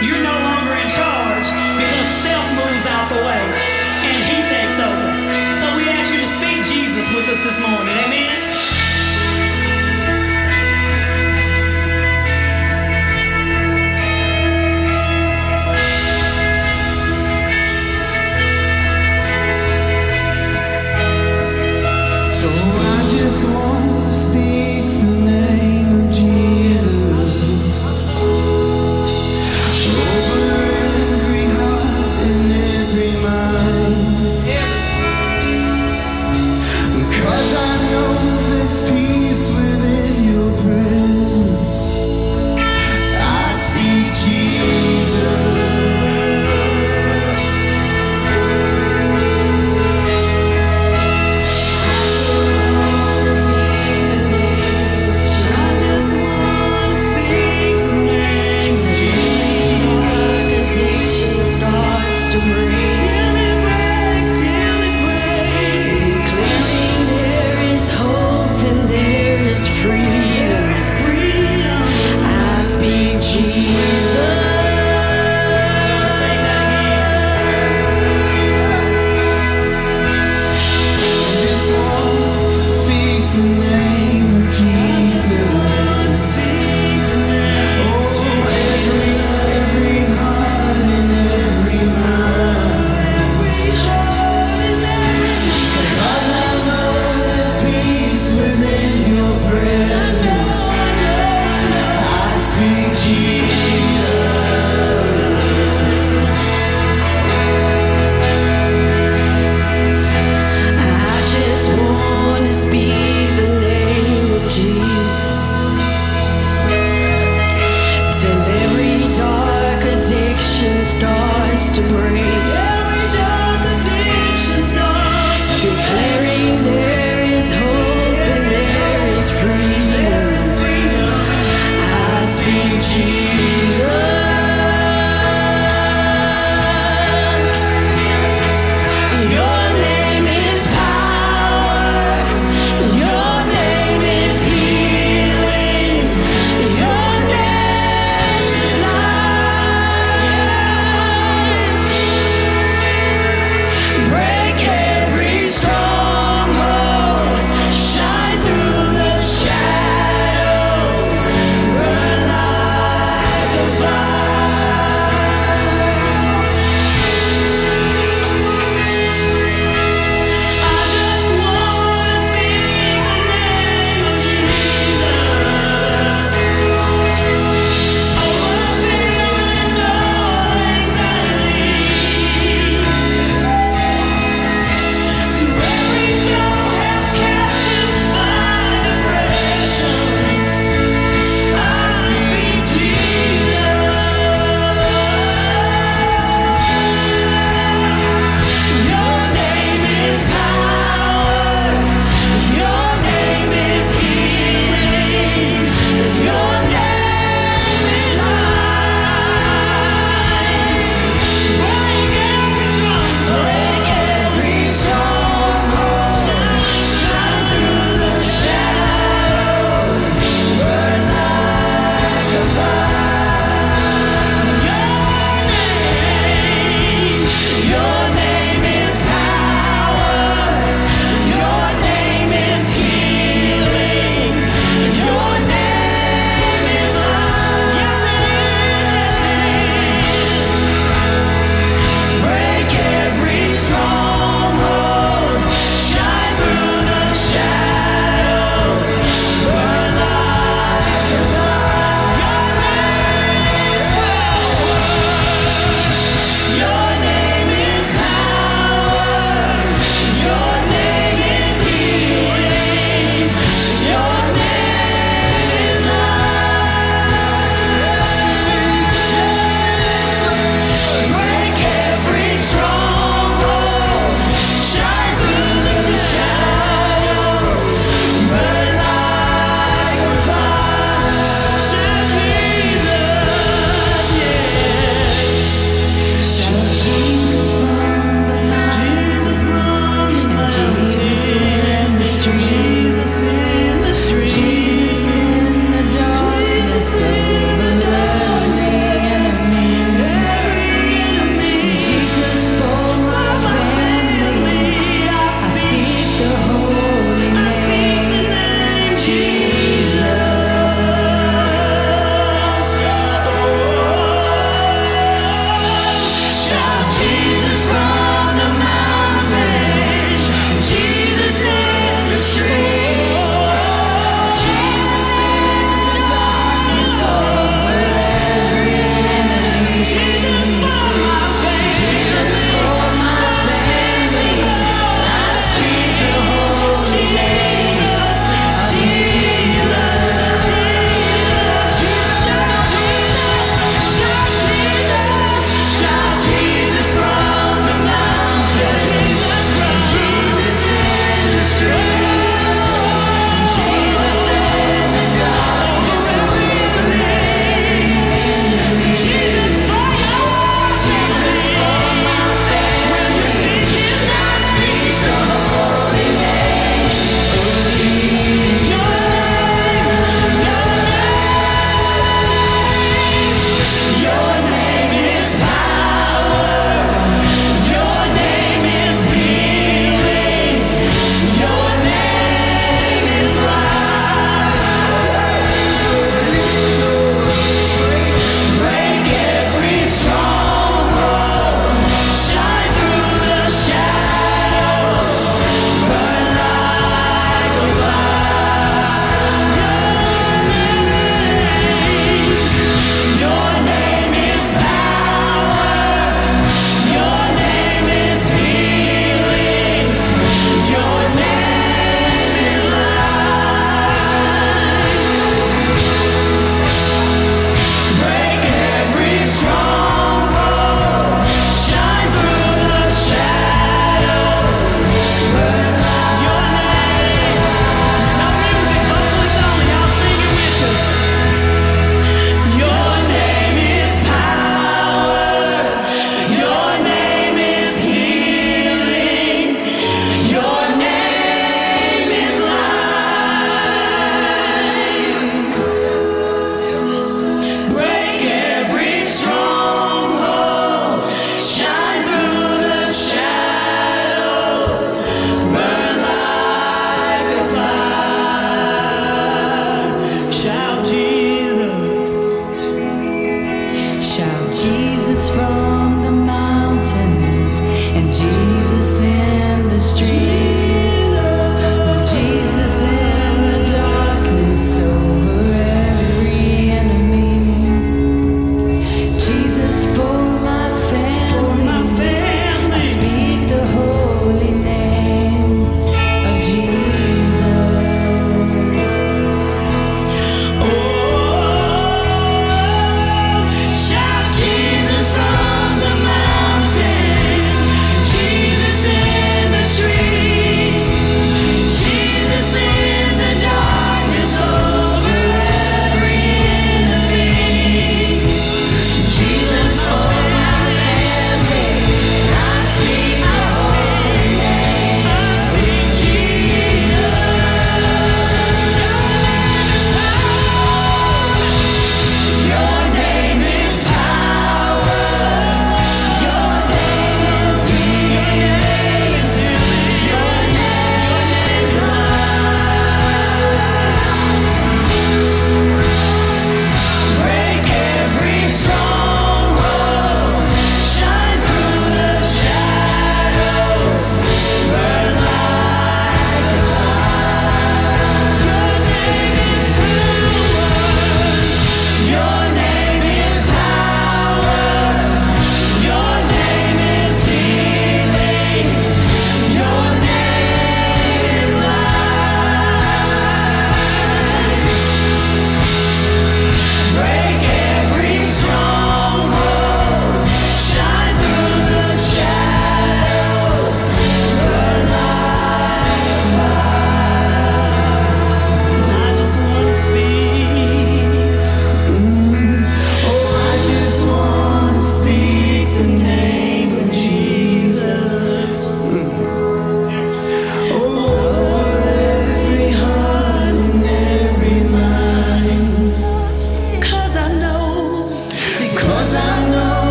You're no longer in charge because self moves out the way and he takes over. So we ask you to speak Jesus with us this morning. Amen.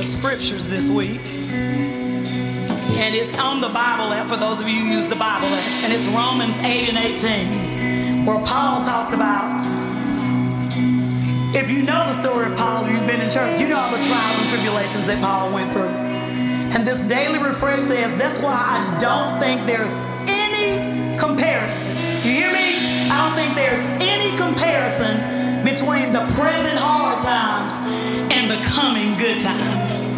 Of scriptures this week. And it's on the Bible app for those of you who use the Bible app. And it's Romans 8 and 18, where Paul talks about if you know the story of Paul, you've been in church, you know all the trials and tribulations that Paul went through. And this daily refresh says that's why I don't think there's any comparison. You hear me? I don't think there's any comparison between the present hard times the coming good times.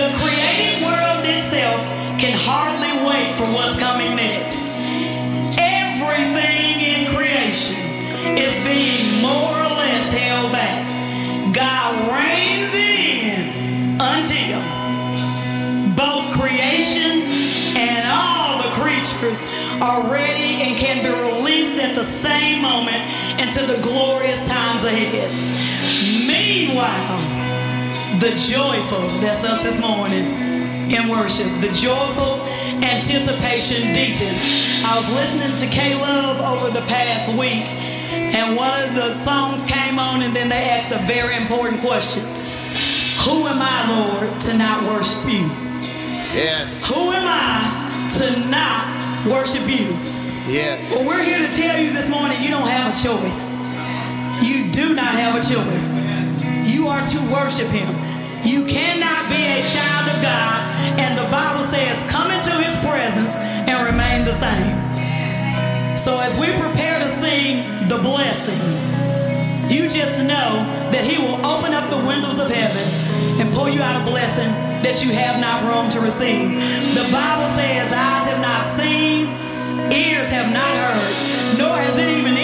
The created world itself can hardly wait for what's coming next. Everything in creation is being more or less held back. God reins in until both creation and all the creatures are ready and can be released at the same moment into the glorious times ahead. Meanwhile, the joyful, that's us this morning in worship, the joyful anticipation deepens. I was listening to Caleb over the past week, and one of the songs came on, and then they asked a very important question Who am I, Lord, to not worship you? Yes. Who am I to not worship you? Yes. Well, we're here to tell you this morning you don't have a choice. You do not have a choice. You are to worship Him. You cannot be a child of God, and the Bible says, come into His presence and remain the same. So as we prepare to sing, the blessing, you just know that He will open up the windows of heaven and pour you out a blessing that you have not room to receive. The Bible says, Eyes have not seen, ears have not heard, nor has it even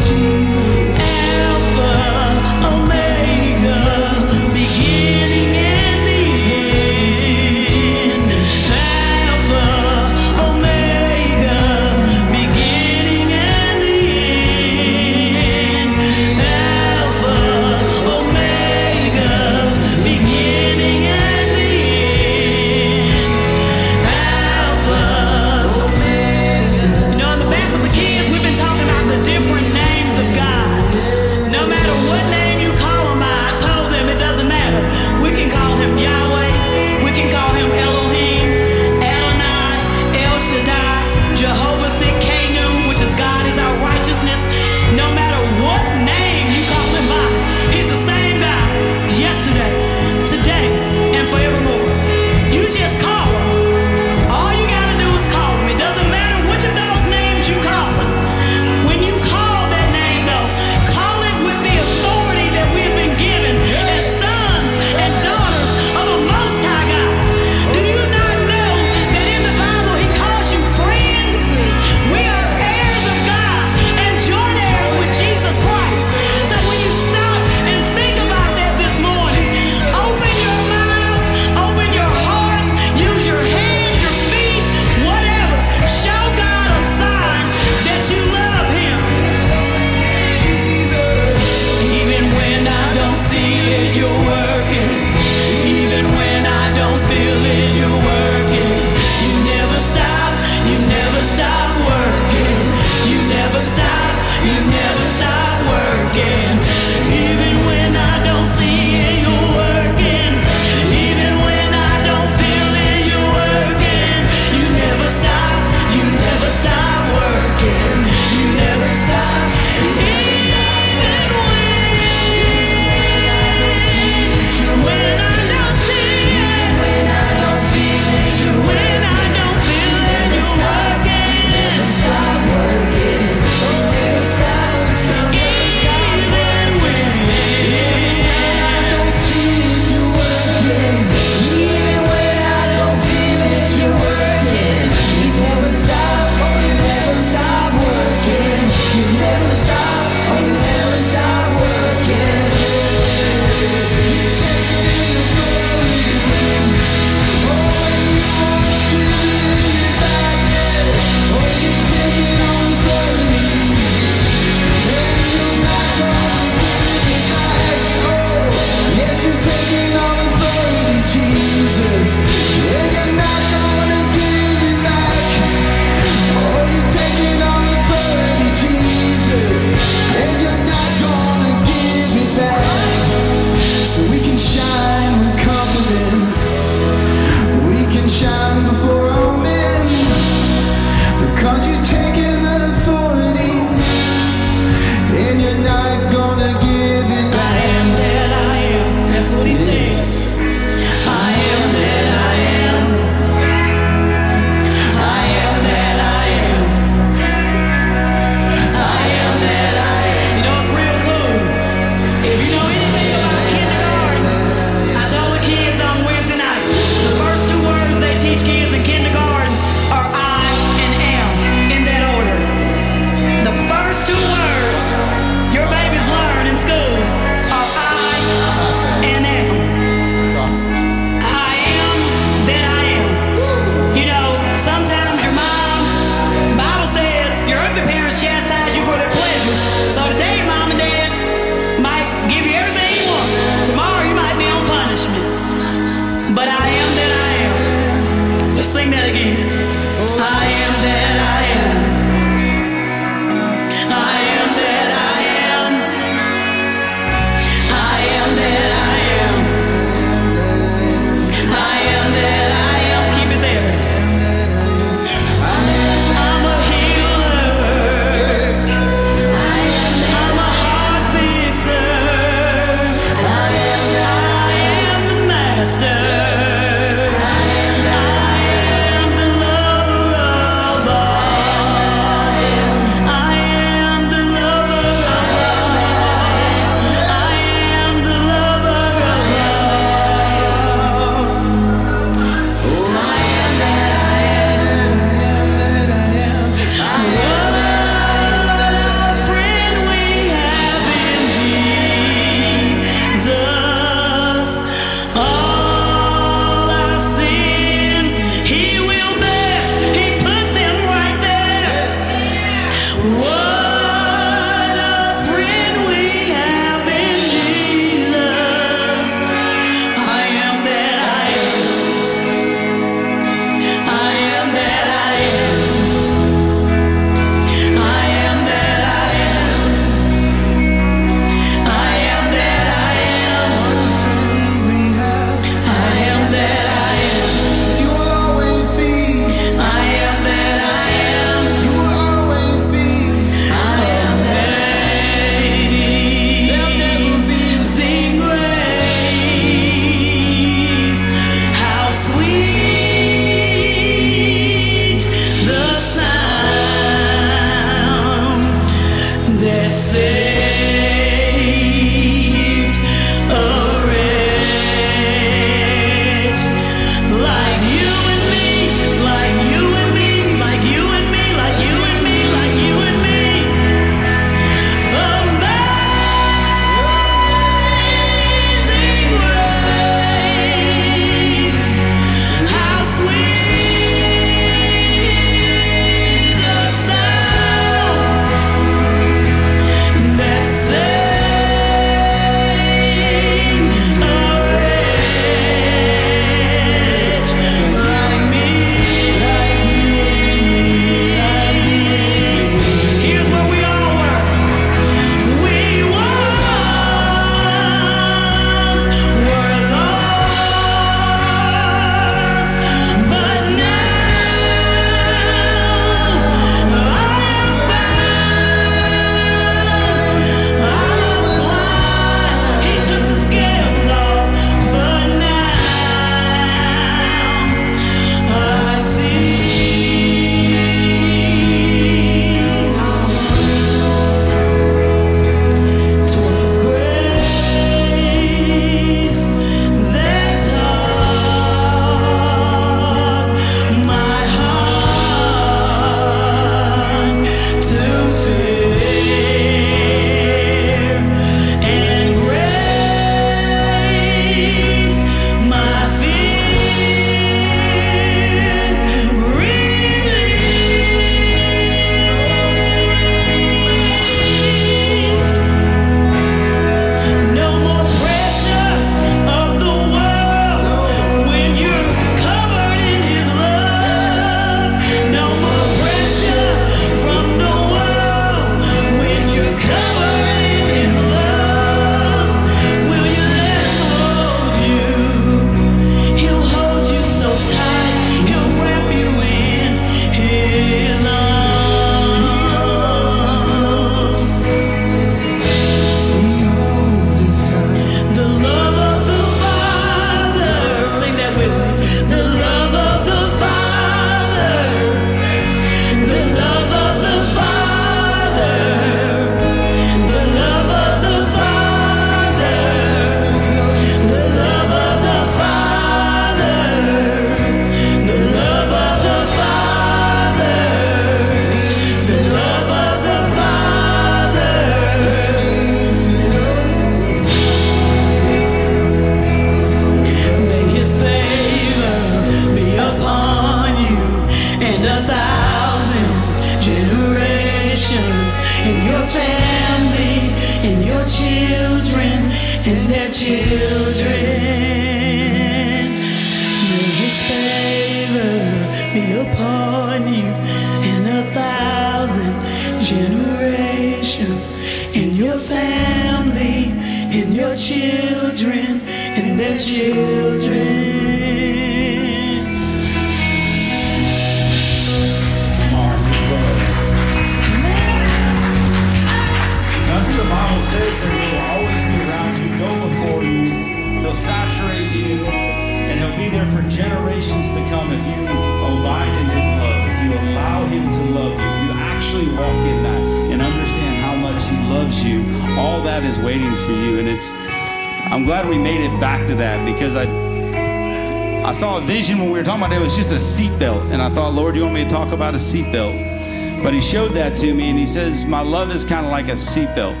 seatbelt? But he showed that to me, and he says, My love is kind of like a seatbelt,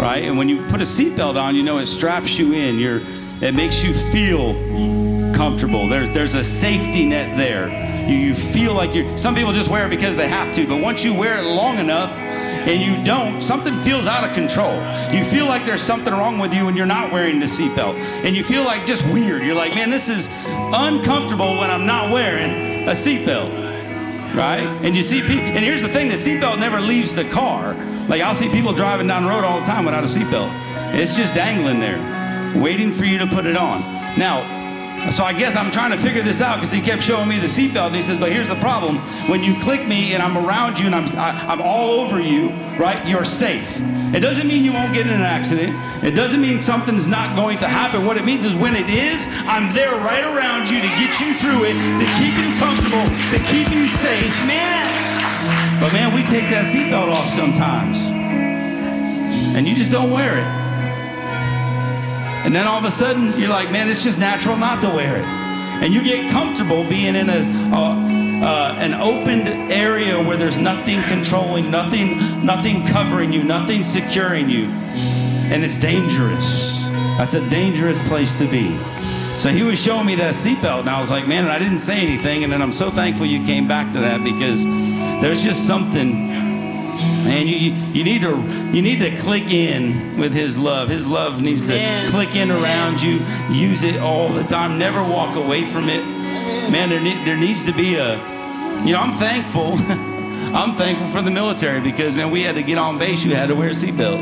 right? And when you put a seatbelt on, you know it straps you in. You're, it makes you feel comfortable. There's, there's a safety net there. You, you feel like you're, some people just wear it because they have to, but once you wear it long enough, and you don't, something feels out of control. You feel like there's something wrong with you when you're not wearing the seatbelt. And you feel like just weird. You're like, man, this is uncomfortable when I'm not wearing a seatbelt right? And you see people, and here's the thing: the seatbelt never leaves the car. Like I'll see people driving down the road all the time without a seatbelt. It's just dangling there, waiting for you to put it on. Now, so I guess I'm trying to figure this out because he kept showing me the seatbelt, and he says, "But here's the problem: when you click me and I'm around you and I'm I, I'm all over you, right? You're safe. It doesn't mean you won't get in an accident. It doesn't mean something's not going to happen. What it means is when it is, I'm there right around you to get you through it, to keep you comfortable, to keep you safe, man. But man, we take that seatbelt off sometimes. and you just don't wear it. And then all of a sudden, you're like, man, it's just natural not to wear it. And you get comfortable being in a, a uh, an opened area where there's nothing controlling, nothing, nothing covering you, nothing securing you, and it's dangerous. That's a dangerous place to be. So he was showing me that seatbelt, and I was like, man, and I didn't say anything. And then I'm so thankful you came back to that because there's just something Man, you, you, need to you need to click in with his love. His love needs to Amen. click in around you. Use it all the time. Never walk away from it. Man, there need, there needs to be a you know, I'm thankful. I'm thankful for the military because man, we had to get on base, you had to wear a seatbelt.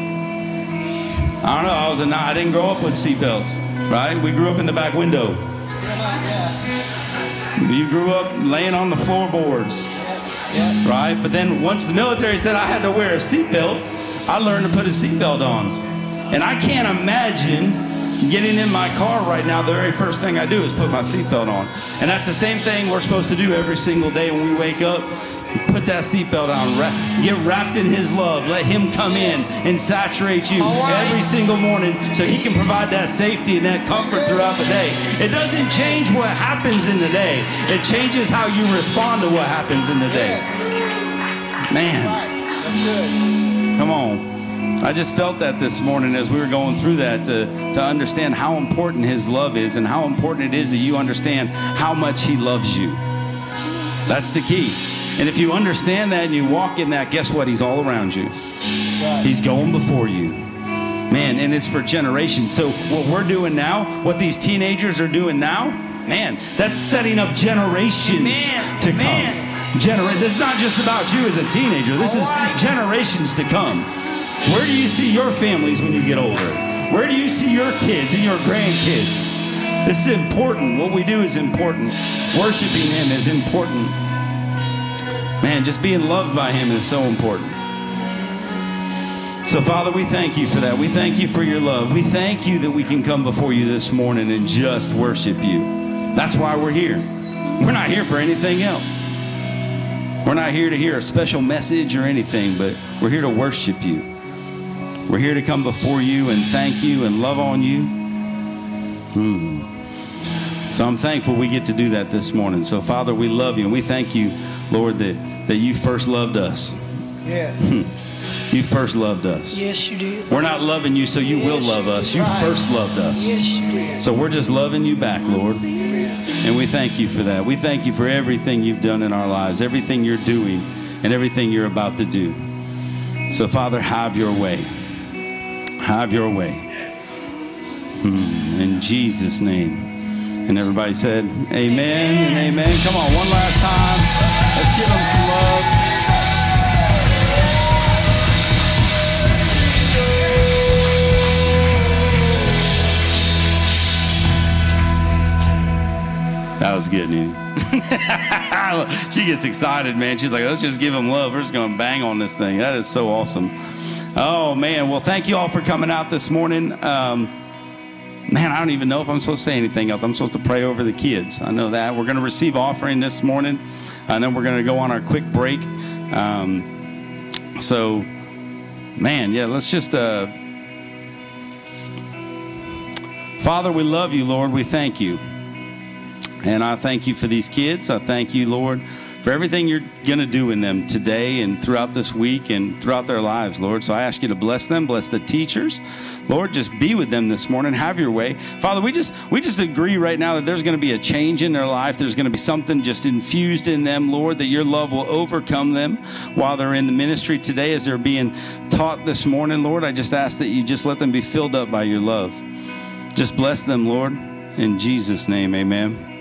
I don't know, I was a I didn't grow up with seatbelts, right? We grew up in the back window. You grew up laying on the floorboards right? But then once the military said I had to wear a seatbelt, I learned to put a seatbelt on. And I can't imagine getting in my car right now. The very first thing I do is put my seatbelt on. And that's the same thing we're supposed to do every single day when we wake up. Put that seatbelt on. Wrap, get wrapped in His love. Let Him come in and saturate you every single morning so He can provide that safety and that comfort throughout the day. It doesn't change what happens in the day, it changes how you respond to what happens in the day. Man, come on. I just felt that this morning as we were going through that to, to understand how important His love is and how important it is that you understand how much He loves you. That's the key. And if you understand that and you walk in that, guess what? He's all around you. He's going before you. Man, and it's for generations. So what we're doing now, what these teenagers are doing now, man, that's setting up generations Amen. to Amen. come. Genera- this is not just about you as a teenager. This is generations to come. Where do you see your families when you get older? Where do you see your kids and your grandkids? This is important. What we do is important. Worshiping Him is important. Man, just being loved by Him is so important. So, Father, we thank you for that. We thank you for your love. We thank you that we can come before you this morning and just worship you. That's why we're here. We're not here for anything else. We're not here to hear a special message or anything, but we're here to worship you. We're here to come before you and thank you and love on you. Hmm. So I'm thankful we get to do that this morning. So, Father, we love you and we thank you, Lord, that, that you first loved us. Yeah. You first loved us. Yes, you did. We're not loving you, so you will love us. You first loved us. Yes, you did. So we're just loving you back, Lord. And we thank you for that. We thank you for everything you've done in our lives, everything you're doing, and everything you're about to do. So, Father, have your way. Have your way. Hmm, In Jesus' name. And everybody said, Amen and amen. Come on, one last time. Let's give them some love. That was good, Nene. she gets excited, man. She's like, let's just give him love. We're just going to bang on this thing. That is so awesome. Oh, man. Well, thank you all for coming out this morning. Um, man, I don't even know if I'm supposed to say anything else. I'm supposed to pray over the kids. I know that. We're going to receive offering this morning, and then we're going to go on our quick break. Um, so, man, yeah, let's just. Uh, Father, we love you, Lord. We thank you. And I thank you for these kids. I thank you, Lord, for everything you're going to do in them today and throughout this week and throughout their lives, Lord. So I ask you to bless them, bless the teachers. Lord, just be with them this morning. Have your way. Father, we just we just agree right now that there's going to be a change in their life. There's going to be something just infused in them, Lord, that your love will overcome them while they're in the ministry today as they're being taught this morning, Lord. I just ask that you just let them be filled up by your love. Just bless them, Lord. In Jesus' name, amen.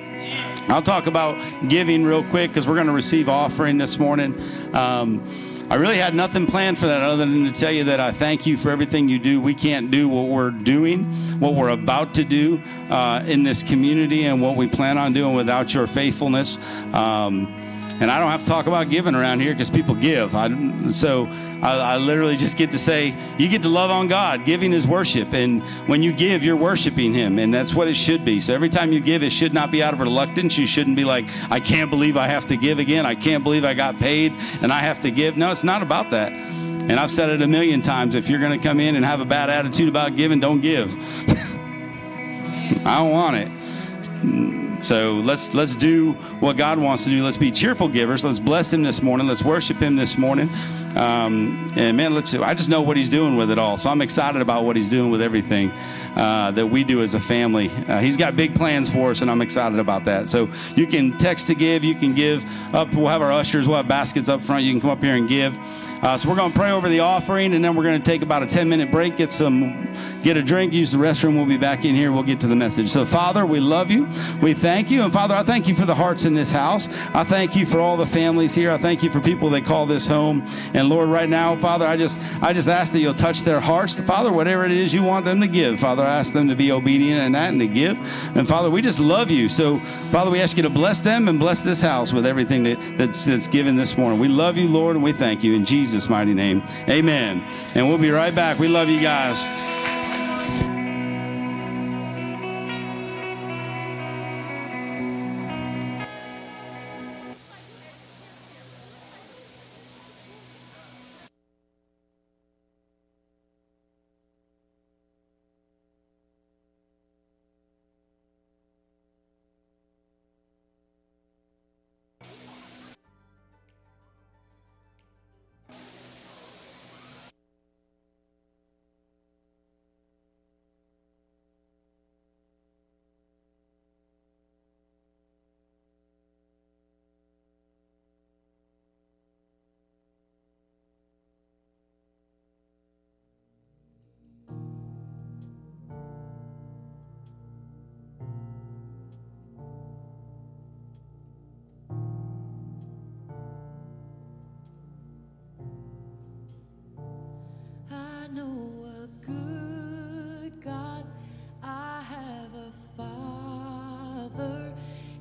I'll talk about giving real quick because we're going to receive offering this morning. Um, I really had nothing planned for that other than to tell you that I thank you for everything you do. We can't do what we're doing, what we're about to do uh, in this community, and what we plan on doing without your faithfulness. Um, and I don't have to talk about giving around here because people give. I, so I, I literally just get to say, you get to love on God. Giving is worship. And when you give, you're worshiping Him. And that's what it should be. So every time you give, it should not be out of reluctance. You shouldn't be like, I can't believe I have to give again. I can't believe I got paid and I have to give. No, it's not about that. And I've said it a million times if you're going to come in and have a bad attitude about giving, don't give. I don't want it. So let's let's do what God wants to do. Let's be cheerful givers. Let's bless Him this morning. Let's worship Him this morning. Um, and man, let's. I just know what He's doing with it all. So I'm excited about what He's doing with everything uh, that we do as a family. Uh, he's got big plans for us, and I'm excited about that. So you can text to give. You can give up. We'll have our ushers. We'll have baskets up front. You can come up here and give. Uh, so we're going to pray over the offering, and then we're going to take about a 10 minute break, get some, get a drink, use the restroom. We'll be back in here. We'll get to the message. So Father, we love you. We thank you, and Father, I thank you for the hearts in this house. I thank you for all the families here. I thank you for people that call this home. And Lord, right now, Father, I just, I just ask that you'll touch their hearts. Father, whatever it is you want them to give, Father, I ask them to be obedient in that and to give. And Father, we just love you. So Father, we ask you to bless them and bless this house with everything that, that's that's given this morning. We love you, Lord, and we thank you in Jesus' mighty name. Amen. And we'll be right back. We love you guys. Know a good God. I have a Father.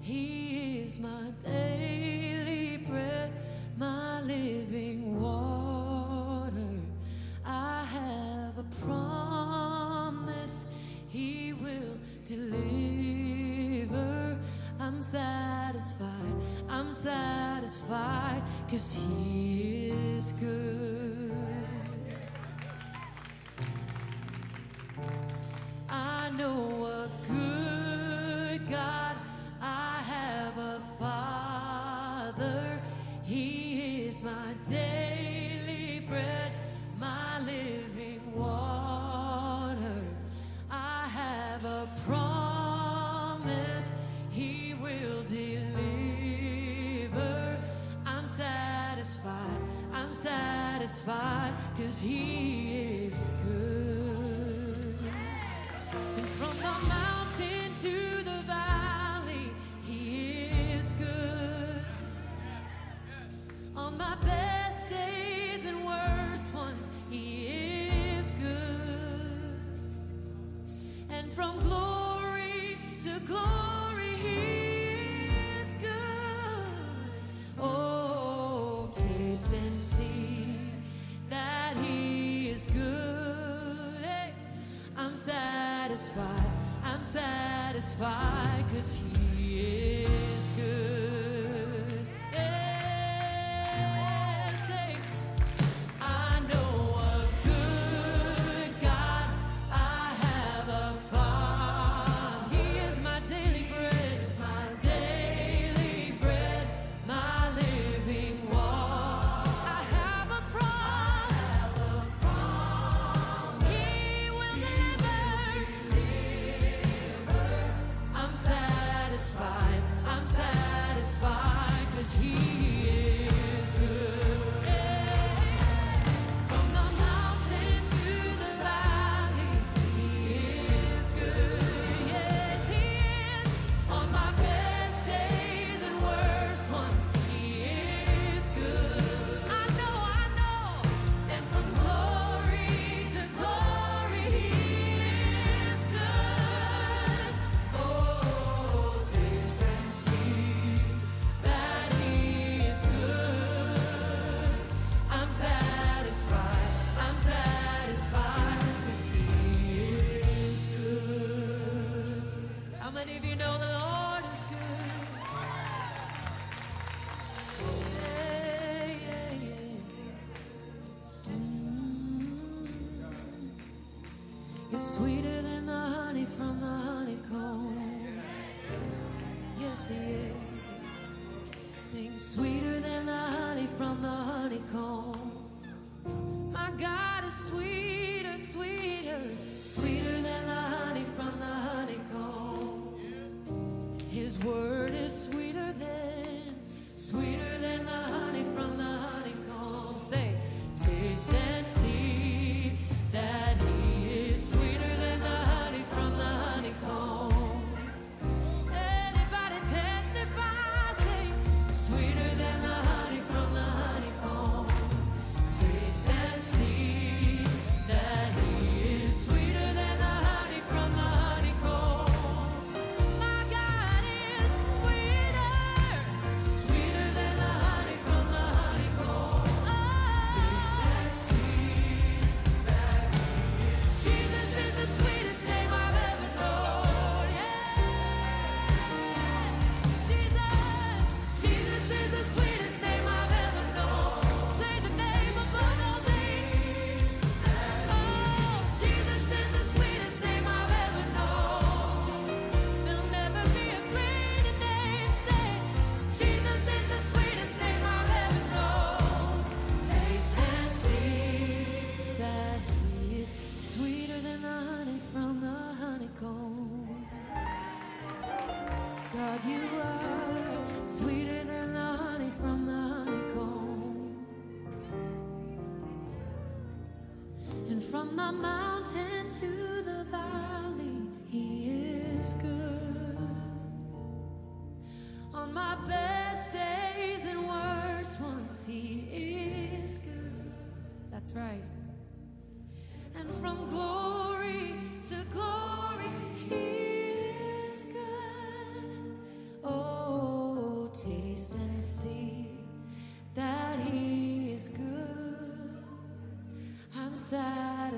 He is my daily bread, my living water. I have a promise He will deliver. I'm satisfied, I'm satisfied, cause He cause satisfied, cause He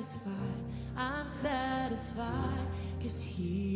satisfied, I'm satisfied, cause He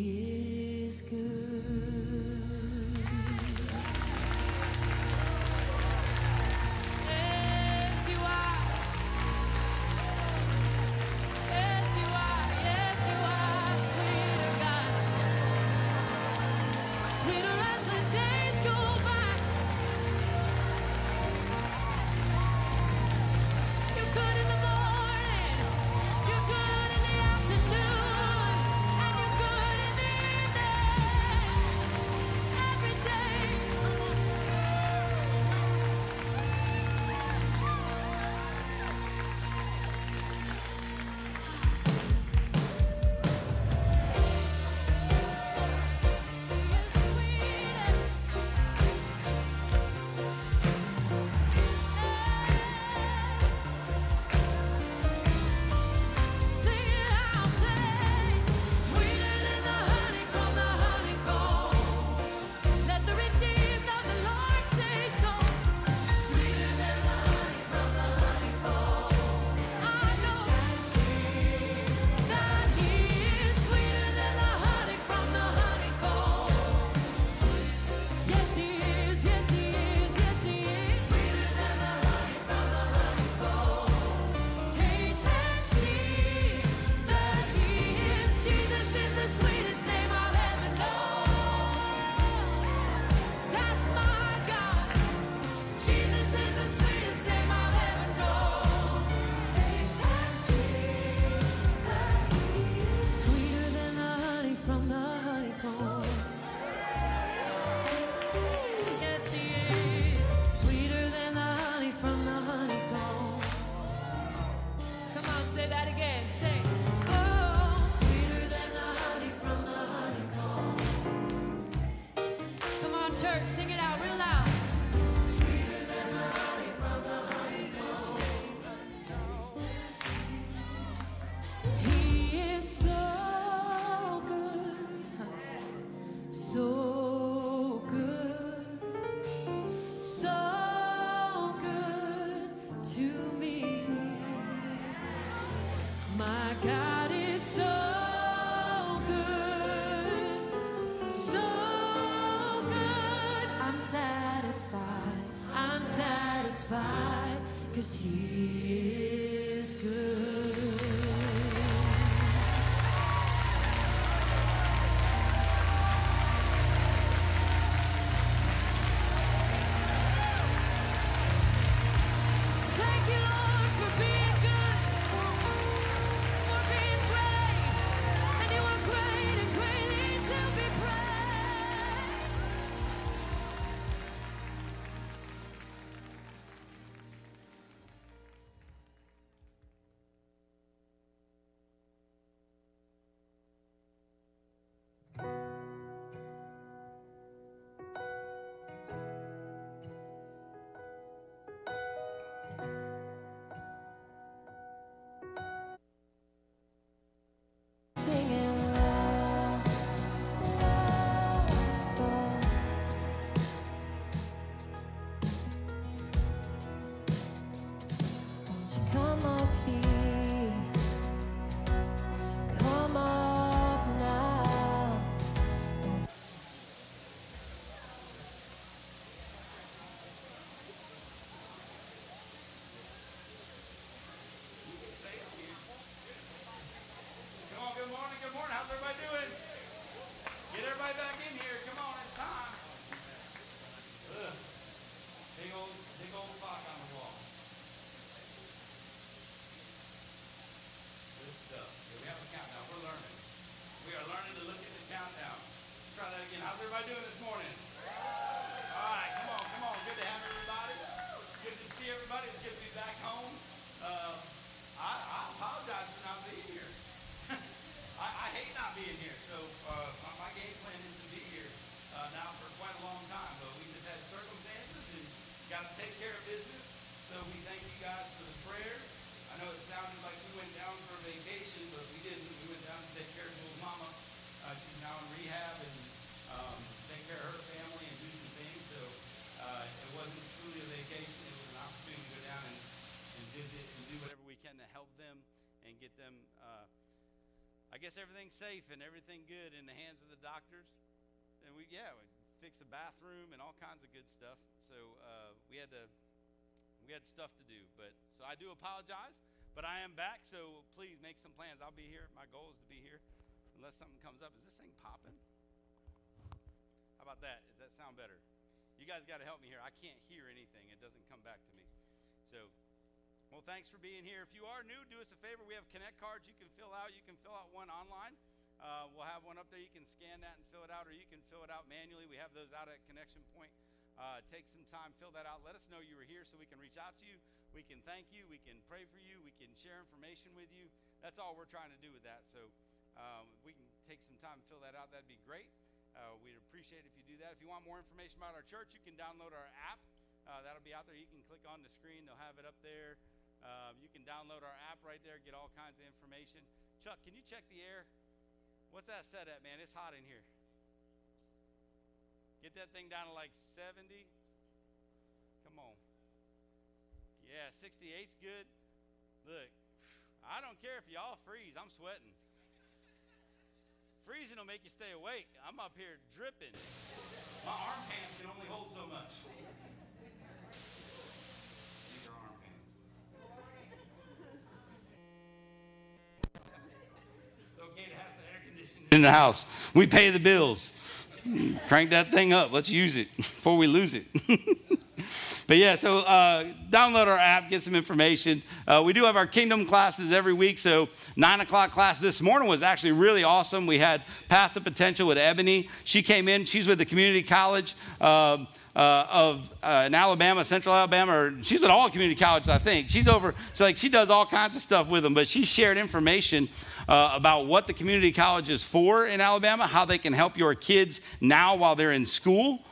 safe and everything good in the hands of the doctors. And we, yeah, we fixed the bathroom and all kinds of good stuff. So uh, we had to, we had stuff to do. But so I do apologize, but I am back. So please make some plans. I'll be here. My goal is to be here, unless something comes up. Is this thing popping? How about that? Does that sound better? You guys got to help me here. I can't hear anything. It doesn't come back to me. So, well, thanks for being here. If you are new, do us a favor. We have Connect cards you can fill out. You can fill out one online. Uh, we'll have one up there. You can scan that and fill it out, or you can fill it out manually. We have those out at Connection Point. Uh, take some time, fill that out. Let us know you were here so we can reach out to you. We can thank you. We can pray for you. We can share information with you. That's all we're trying to do with that. So um, if we can take some time and fill that out, that'd be great. Uh, we'd appreciate if you do that. If you want more information about our church, you can download our app. Uh, that'll be out there. You can click on the screen, they'll have it up there. Um, you can download our app right there, get all kinds of information. Chuck, can you check the air? What's that set at, man? It's hot in here. Get that thing down to like 70. Come on. Yeah, 68's good. Look, I don't care if y'all freeze. I'm sweating. Freezing will make you stay awake. I'm up here dripping. My arm pants can only hold so much. In the house. We pay the bills. Crank that thing up. Let's use it before we lose it. but yeah, so uh, download our app, get some information. Uh, we do have our kingdom classes every week. So nine o'clock class this morning was actually really awesome. We had Path to Potential with Ebony. She came in. She's with the community college. Um, uh, of uh, in Alabama, Central Alabama, or she's at all community colleges, I think. She's over, so like she does all kinds of stuff with them, but she shared information uh, about what the community college is for in Alabama, how they can help your kids now while they're in school,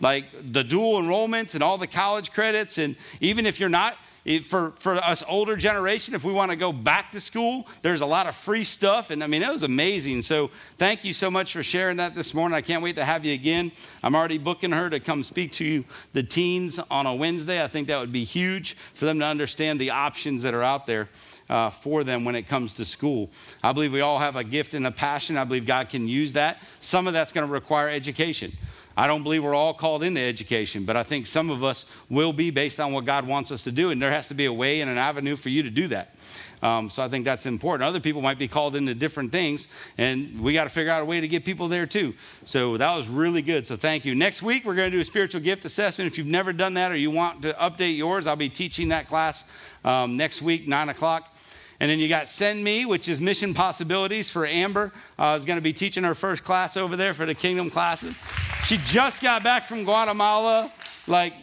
like the dual enrollments and all the college credits, and even if you're not. If- For, for us older generation, if we want to go back to school, there's a lot of free stuff. And I mean, it was amazing. So thank you so much for sharing that this morning. I can't wait to have you again. I'm already booking her to come speak to you, the teens on a Wednesday. I think that would be huge for them to understand the options that are out there uh, for them when it comes to school. I believe we all have a gift and a passion. I believe God can use that. Some of that's going to require education. I don't believe we're all called into education, but I think some of us will be based on what God wants us to do, and there has to be a way and an avenue for you to do that. Um, so I think that's important. Other people might be called into different things, and we got to figure out a way to get people there too. So that was really good. So thank you. Next week, we're going to do a spiritual gift assessment. If you've never done that or you want to update yours, I'll be teaching that class um, next week, 9 o'clock. And then you got Send Me, which is Mission Possibilities for Amber. Uh, is going to be teaching her first class over there for the Kingdom classes. She just got back from Guatemala like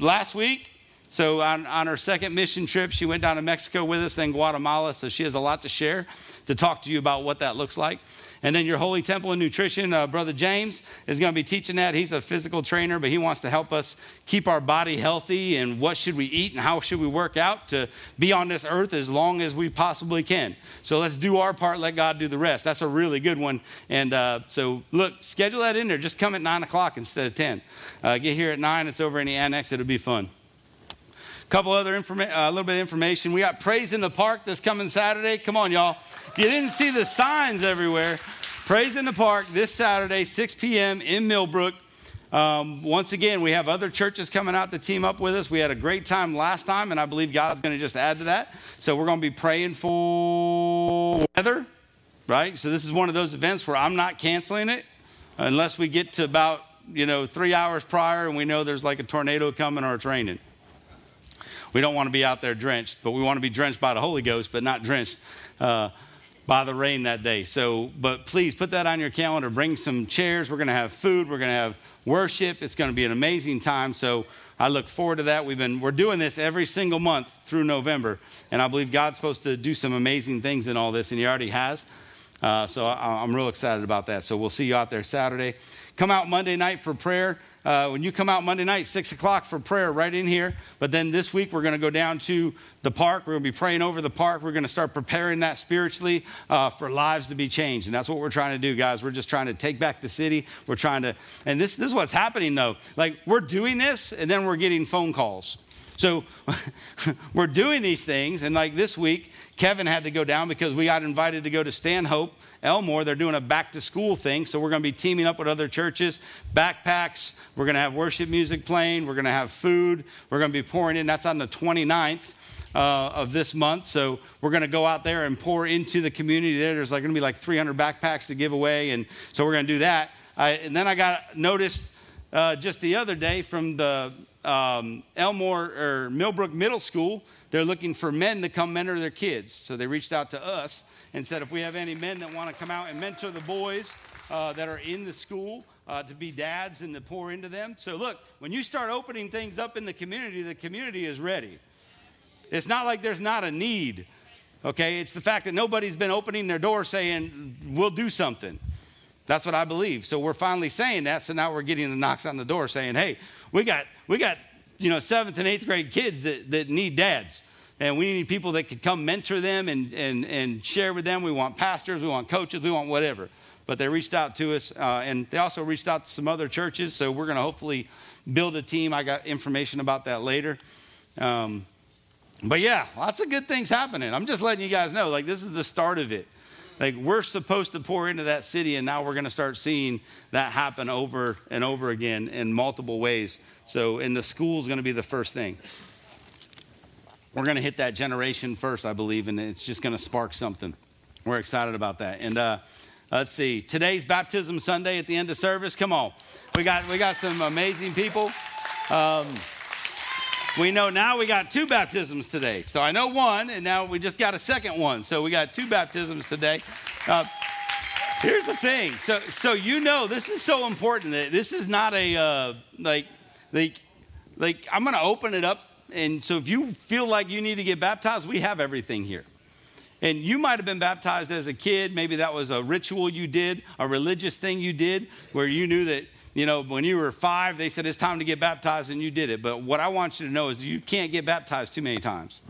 last week. So on, on her second mission trip, she went down to Mexico with us, then Guatemala. So she has a lot to share to talk to you about what that looks like. And then your Holy Temple and Nutrition, uh, Brother James is going to be teaching that. He's a physical trainer, but he wants to help us keep our body healthy and what should we eat and how should we work out to be on this earth as long as we possibly can. So let's do our part, let God do the rest. That's a really good one. And uh, so look, schedule that in there. Just come at 9 o'clock instead of 10. Uh, get here at 9. It's over in the annex. It'll be fun couple other information, a little bit of information. We got Praise in the Park this coming Saturday. Come on, y'all. If you didn't see the signs everywhere, Praise in the Park this Saturday, 6 p.m. in Millbrook. Um, once again, we have other churches coming out to team up with us. We had a great time last time, and I believe God's going to just add to that. So we're going to be praying for weather right? So this is one of those events where I'm not canceling it unless we get to about, you know, three hours prior and we know there's like a tornado coming or it's raining. We don't want to be out there drenched, but we want to be drenched by the Holy Ghost, but not drenched uh, by the rain that day. So, but please put that on your calendar. Bring some chairs. We're going to have food. We're going to have worship. It's going to be an amazing time. So, I look forward to that. We've been we're doing this every single month through November, and I believe God's supposed to do some amazing things in all this, and He already has. Uh, so I, I'm real excited about that. So we'll see you out there Saturday. Come out Monday night for prayer. Uh, when you come out Monday night, 6 o'clock for prayer right in here. But then this week, we're going to go down to the park. We're going to be praying over the park. We're going to start preparing that spiritually uh, for lives to be changed. And that's what we're trying to do, guys. We're just trying to take back the city. We're trying to, and this, this is what's happening, though. Like, we're doing this, and then we're getting phone calls. So we're doing these things, and like this week, Kevin had to go down because we got invited to go to Stanhope, Elmore. They're doing a back to school thing, so we're going to be teaming up with other churches, backpacks. We're going to have worship music playing. We're going to have food. We're going to be pouring in. That's on the 29th. Uh, of this month. So we're going to go out there and pour into the community there. There's like going to be like 300 backpacks to give away. And so we're going to do that. I, and then I got noticed uh, just the other day from the um, Elmore or Millbrook Middle School, they're looking for men to come mentor their kids. So they reached out to us and said if we have any men that want to come out and mentor the boys uh, that are in the school, uh, to be dads and to pour into them. So look, when you start opening things up in the community, the community is ready. It's not like there's not a need. Okay, it's the fact that nobody's been opening their door saying, we'll do something. That's what I believe. So we're finally saying that. So now we're getting the knocks on the door saying, hey, we got, we got, you know, seventh and eighth grade kids that, that need dads. And we need people that could come mentor them and, and, and share with them. We want pastors, we want coaches, we want whatever. But they reached out to us, uh, and they also reached out to some other churches. So we're going to hopefully build a team. I got information about that later. Um, but yeah, lots of good things happening. I'm just letting you guys know, like, this is the start of it. Like, we're supposed to pour into that city, and now we're going to start seeing that happen over and over again in multiple ways. So, and the school is going to be the first thing. We're going to hit that generation first, I believe, and it's just going to spark something. We're excited about that. And uh, let's see, today's baptism Sunday at the end of service. Come on, we got we got some amazing people. Um, we know now we got two baptisms today. So I know one, and now we just got a second one. So we got two baptisms today. Uh, here's the thing. So so you know this is so important that this is not a uh, like like like I'm going to open it up. And so if you feel like you need to get baptized, we have everything here. And you might have been baptized as a kid. Maybe that was a ritual you did, a religious thing you did, where you knew that, you know, when you were five, they said it's time to get baptized and you did it. But what I want you to know is you can't get baptized too many times.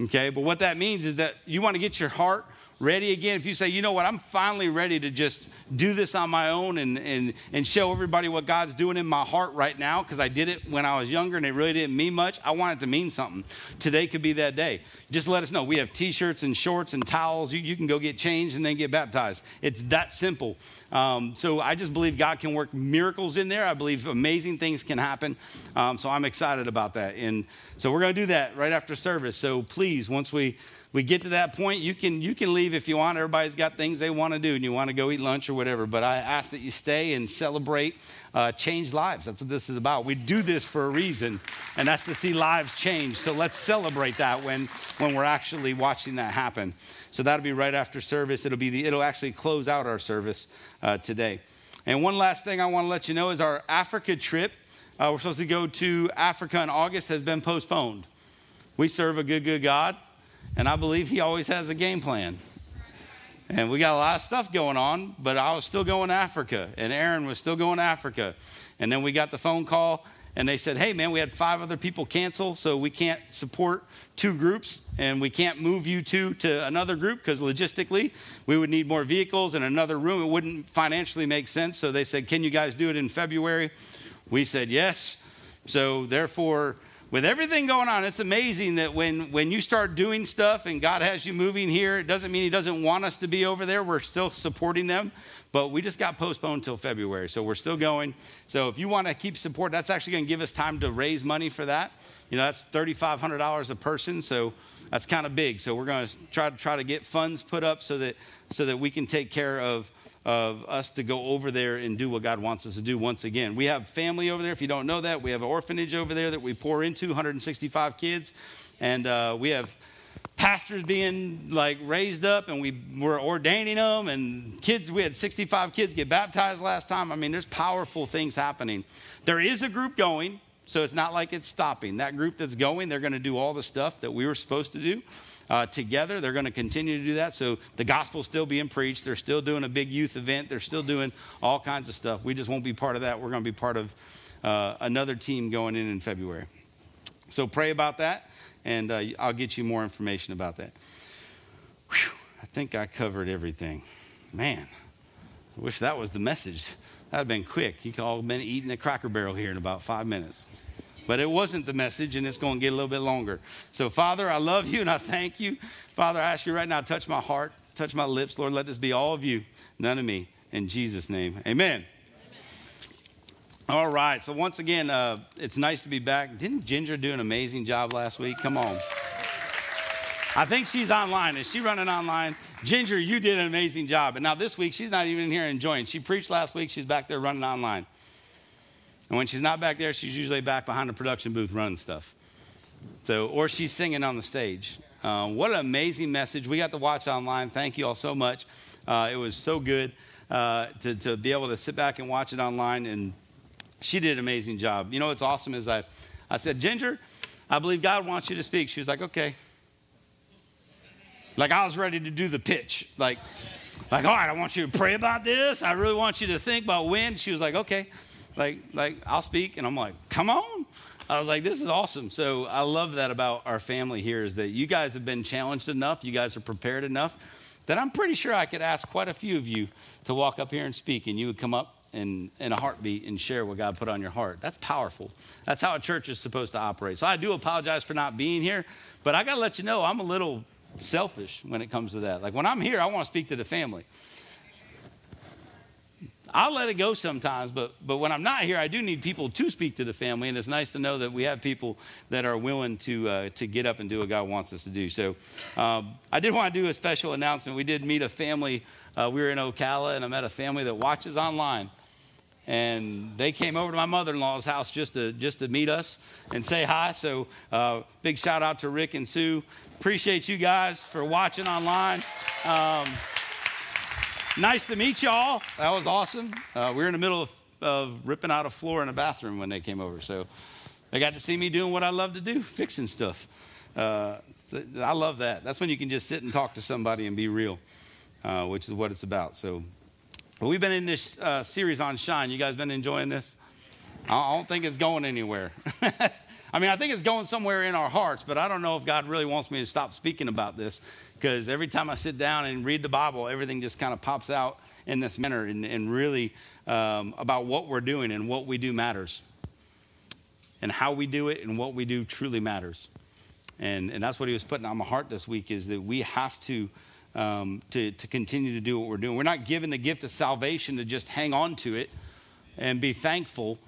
Okay? But what that means is that you want to get your heart ready again. If you say, you know what, I'm finally ready to just do this on my own and, and, and show everybody what God's doing in my heart right now, because I did it when I was younger and it really didn't mean much. I want it to mean something. Today could be that day. Just let us know. We have t shirts and shorts and towels. You, you can go get changed and then get baptized. It's that simple. Um, so I just believe God can work miracles in there. I believe amazing things can happen. Um, so I'm excited about that. And so we're going to do that right after service. So please, once we we get to that point, you can you can leave if you want. Everybody's got things they want to do, and you want to go eat lunch or whatever. But I ask that you stay and celebrate, uh, change lives. That's what this is about. We do this for a reason, and that's to see lives change. So let's celebrate that when when we're actually watching that happen. So that'll be right after service. It'll be the it'll actually close out our service uh, today. And one last thing I want to let you know is our Africa trip. Uh, we're supposed to go to Africa in August has been postponed. We serve a good, good God. And I believe he always has a game plan. And we got a lot of stuff going on, but I was still going to Africa, and Aaron was still going to Africa. And then we got the phone call, and they said, Hey, man, we had five other people cancel, so we can't support two groups, and we can't move you two to another group because logistically we would need more vehicles and another room. It wouldn't financially make sense. So they said, Can you guys do it in February? We said, Yes. So therefore, with everything going on, it's amazing that when, when you start doing stuff and God has you moving here, it doesn't mean He doesn't want us to be over there. We're still supporting them, but we just got postponed until February. So we're still going. So if you want to keep support, that's actually going to give us time to raise money for that. You know, that's $3,500 a person, so that's kind of big. So we're going to try to try to get funds put up so that so that we can take care of of us to go over there and do what God wants us to do once again. We have family over there. If you don't know that, we have an orphanage over there that we pour into, 165 kids, and uh, we have pastors being like raised up and we were ordaining them and kids we had 65 kids get baptized last time. I mean there's powerful things happening. There is a group going so it's not like it's stopping. That group that's going they're going to do all the stuff that we were supposed to do uh, together they're going to continue to do that so the gospel's still being preached they're still doing a big youth event they're still doing all kinds of stuff we just won't be part of that we're going to be part of uh, another team going in in february so pray about that and uh, I'll get you more information about that. Whew, I think I covered everything. Man, I wish that was the message. That'd have been quick. You could all been eating a cracker barrel here in about five minutes. But it wasn't the message, and it's going to get a little bit longer. So, Father, I love you and I thank you. Father, I ask you right now, touch my heart, touch my lips. Lord, let this be all of you, none of me. In Jesus' name, amen. All right. So once again, uh, it's nice to be back. Didn't Ginger do an amazing job last week? Come on. I think she's online. Is she running online? Ginger, you did an amazing job. And now this week, she's not even here enjoying. She preached last week. She's back there running online. And when she's not back there, she's usually back behind the production booth running stuff. So, or she's singing on the stage. Uh, what an amazing message. We got to watch online. Thank you all so much. Uh, it was so good uh, to, to be able to sit back and watch it online and she did an amazing job. You know what's awesome is I, I said, Ginger, I believe God wants you to speak. She was like, okay. Like I was ready to do the pitch. Like, like, all right, I want you to pray about this. I really want you to think about when. She was like, okay. Like, like I'll speak. And I'm like, come on. I was like, this is awesome. So I love that about our family here is that you guys have been challenged enough. You guys are prepared enough that I'm pretty sure I could ask quite a few of you to walk up here and speak, and you would come up in, in a heartbeat and share what God put on your heart. That's powerful. That's how a church is supposed to operate. So I do apologize for not being here, but I got to let you know I'm a little selfish when it comes to that. Like when I'm here, I want to speak to the family. I'll let it go sometimes, but, but when I'm not here, I do need people to speak to the family, and it's nice to know that we have people that are willing to, uh, to get up and do what God wants us to do. So um, I did want to do a special announcement. We did meet a family. Uh, we were in Ocala, and I met a family that watches online and they came over to my mother-in-law's house just to just to meet us and say hi. So uh, big shout out to Rick and Sue. Appreciate you guys for watching online. Um, nice to meet y'all. That was awesome. Uh, we were in the middle of, of ripping out a floor in a bathroom when they came over, so they got to see me doing what I love to do, fixing stuff. Uh, I love that. That's when you can just sit and talk to somebody and be real, uh, which is what it's about. So we've been in this uh, series on shine. You guys been enjoying this? I don't think it's going anywhere. I mean, I think it's going somewhere in our hearts, but I don't know if God really wants me to stop speaking about this because every time I sit down and read the Bible, everything just kind of pops out in this manner and, and really um, about what we're doing and what we do matters. And how we do it and what we do truly matters. And, and that's what he was putting on my heart this week is that we have to um, to, to continue to do what we're doing. We're not given the gift of salvation to just hang on to it and be thankful.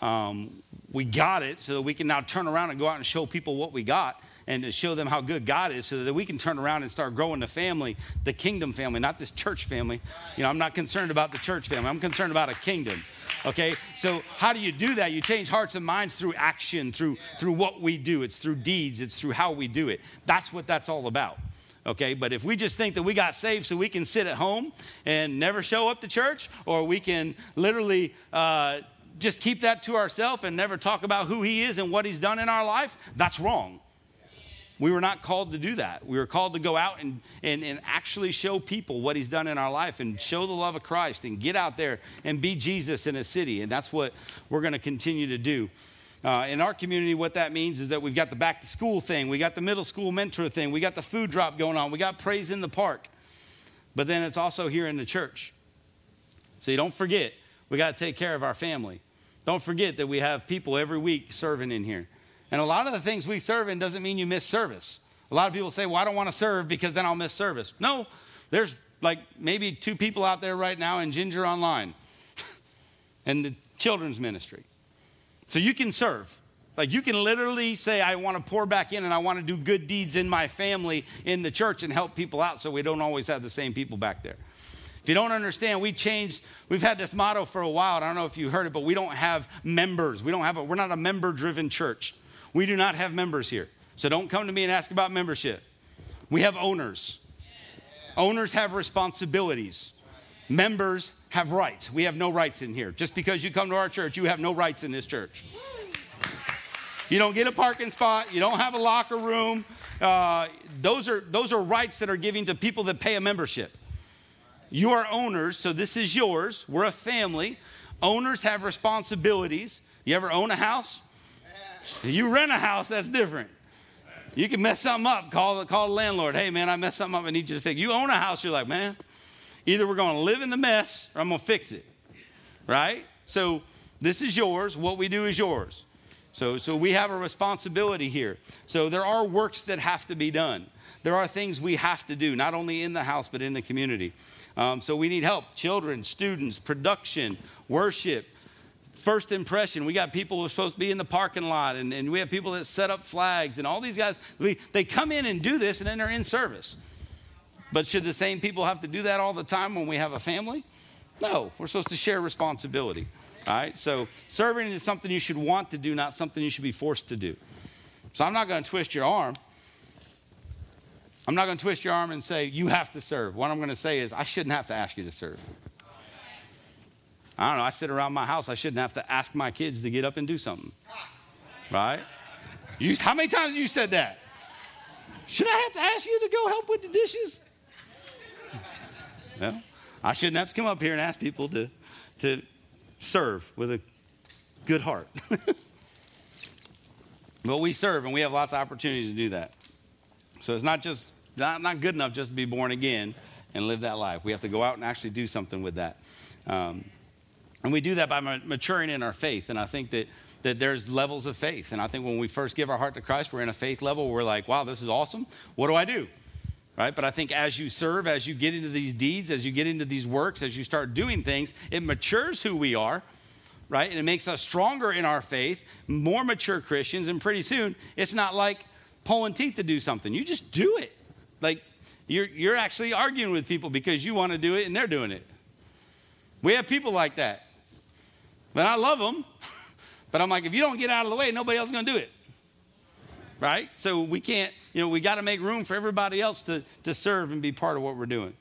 Um, we got it so that we can now turn around and go out and show people what we got and to show them how good God is so that we can turn around and start growing the family, the kingdom family, not this church family. You know, I'm not concerned about the church family, I'm concerned about a kingdom. Okay, so how do you do that? You change hearts and minds through action, through through what we do. It's through deeds. It's through how we do it. That's what that's all about okay? But if we just think that we got saved so we can sit at home and never show up to church, or we can literally uh, just keep that to ourselves and never talk about who He is and what He's done in our life, that's wrong. We were not called to do that. We were called to go out and, and, and actually show people what He's done in our life and show the love of Christ and get out there and be Jesus in a city. And that's what we're going to continue to do. Uh, in our community, what that means is that we've got the back to school thing, we got the middle school mentor thing, we got the food drop going on, we got praise in the park. But then it's also here in the church. So you don't forget, we got to take care of our family. Don't forget that we have people every week serving in here. And a lot of the things we serve in doesn't mean you miss service. A lot of people say, well, I don't want to serve because then I'll miss service. No, there's like maybe two people out there right now in Ginger Online and the children's ministry. So you can serve. Like you can literally say, I want to pour back in and I want to do good deeds in my family, in the church, and help people out so we don't always have the same people back there. If you don't understand, we changed, we've had this motto for a while. I don't know if you heard it, but we don't have members. We don't have a, we're not a member driven church. We do not have members here. So don't come to me and ask about membership. We have owners. Owners have responsibilities. Members have rights. We have no rights in here. Just because you come to our church, you have no rights in this church. You don't get a parking spot. You don't have a locker room. Uh, those are those are rights that are given to people that pay a membership. You are owners, so this is yours. We're a family. Owners have responsibilities. You ever own a house? You rent a house, that's different. You can mess something up. Call, call the landlord. Hey, man, I messed something up. I need you to fix. You own a house. You're like, man, either we're going to live in the mess or I'm going to fix it. Right? So this is yours. What we do is yours. So, so we have a responsibility here. So there are works that have to be done. There are things we have to do, not only in the house, but in the community. Um, so we need help. Children, students, production, worship, first impression. We got people who are supposed to be in the parking lot, and, and we have people that set up flags, and all these guys, we, they come in and do this, and then they're in service. But should the same people have to do that all the time when we have a family? No, we're supposed to share responsibility. All right, so serving is something you should want to do, not something you should be forced to do. So I'm not going to twist your arm. I'm not going to twist your arm and say, you have to serve. What I'm going to say is, I shouldn't have to ask you to serve. I don't know, I sit around my house, I shouldn't have to ask my kids to get up and do something. Right? You, how many times have you said that? Should I have to ask you to go help with the dishes? Well, I shouldn't have to come up here and ask people to, to serve with a good heart. but we serve and we have lots of opportunities to do that. So it's not just not, not good enough just to be born again and live that life. We have to go out and actually do something with that. Um, and we do that by maturing in our faith. And I think that, that there's levels of faith. And I think when we first give our heart to Christ, we're in a faith level where we're like, wow, this is awesome. What do I do? Right? But I think as you serve, as you get into these deeds, as you get into these works, as you start doing things, it matures who we are. Right? And it makes us stronger in our faith, more mature Christians. And pretty soon, it's not like pulling teeth to do something. You just do it. Like you're, you're actually arguing with people because you want to do it and they're doing it. We have people like that. But I love them. But I'm like, if you don't get out of the way, nobody else is going to do it. Right? So we can't, you know, we got to make room for everybody else to, to serve and be part of what we're doing.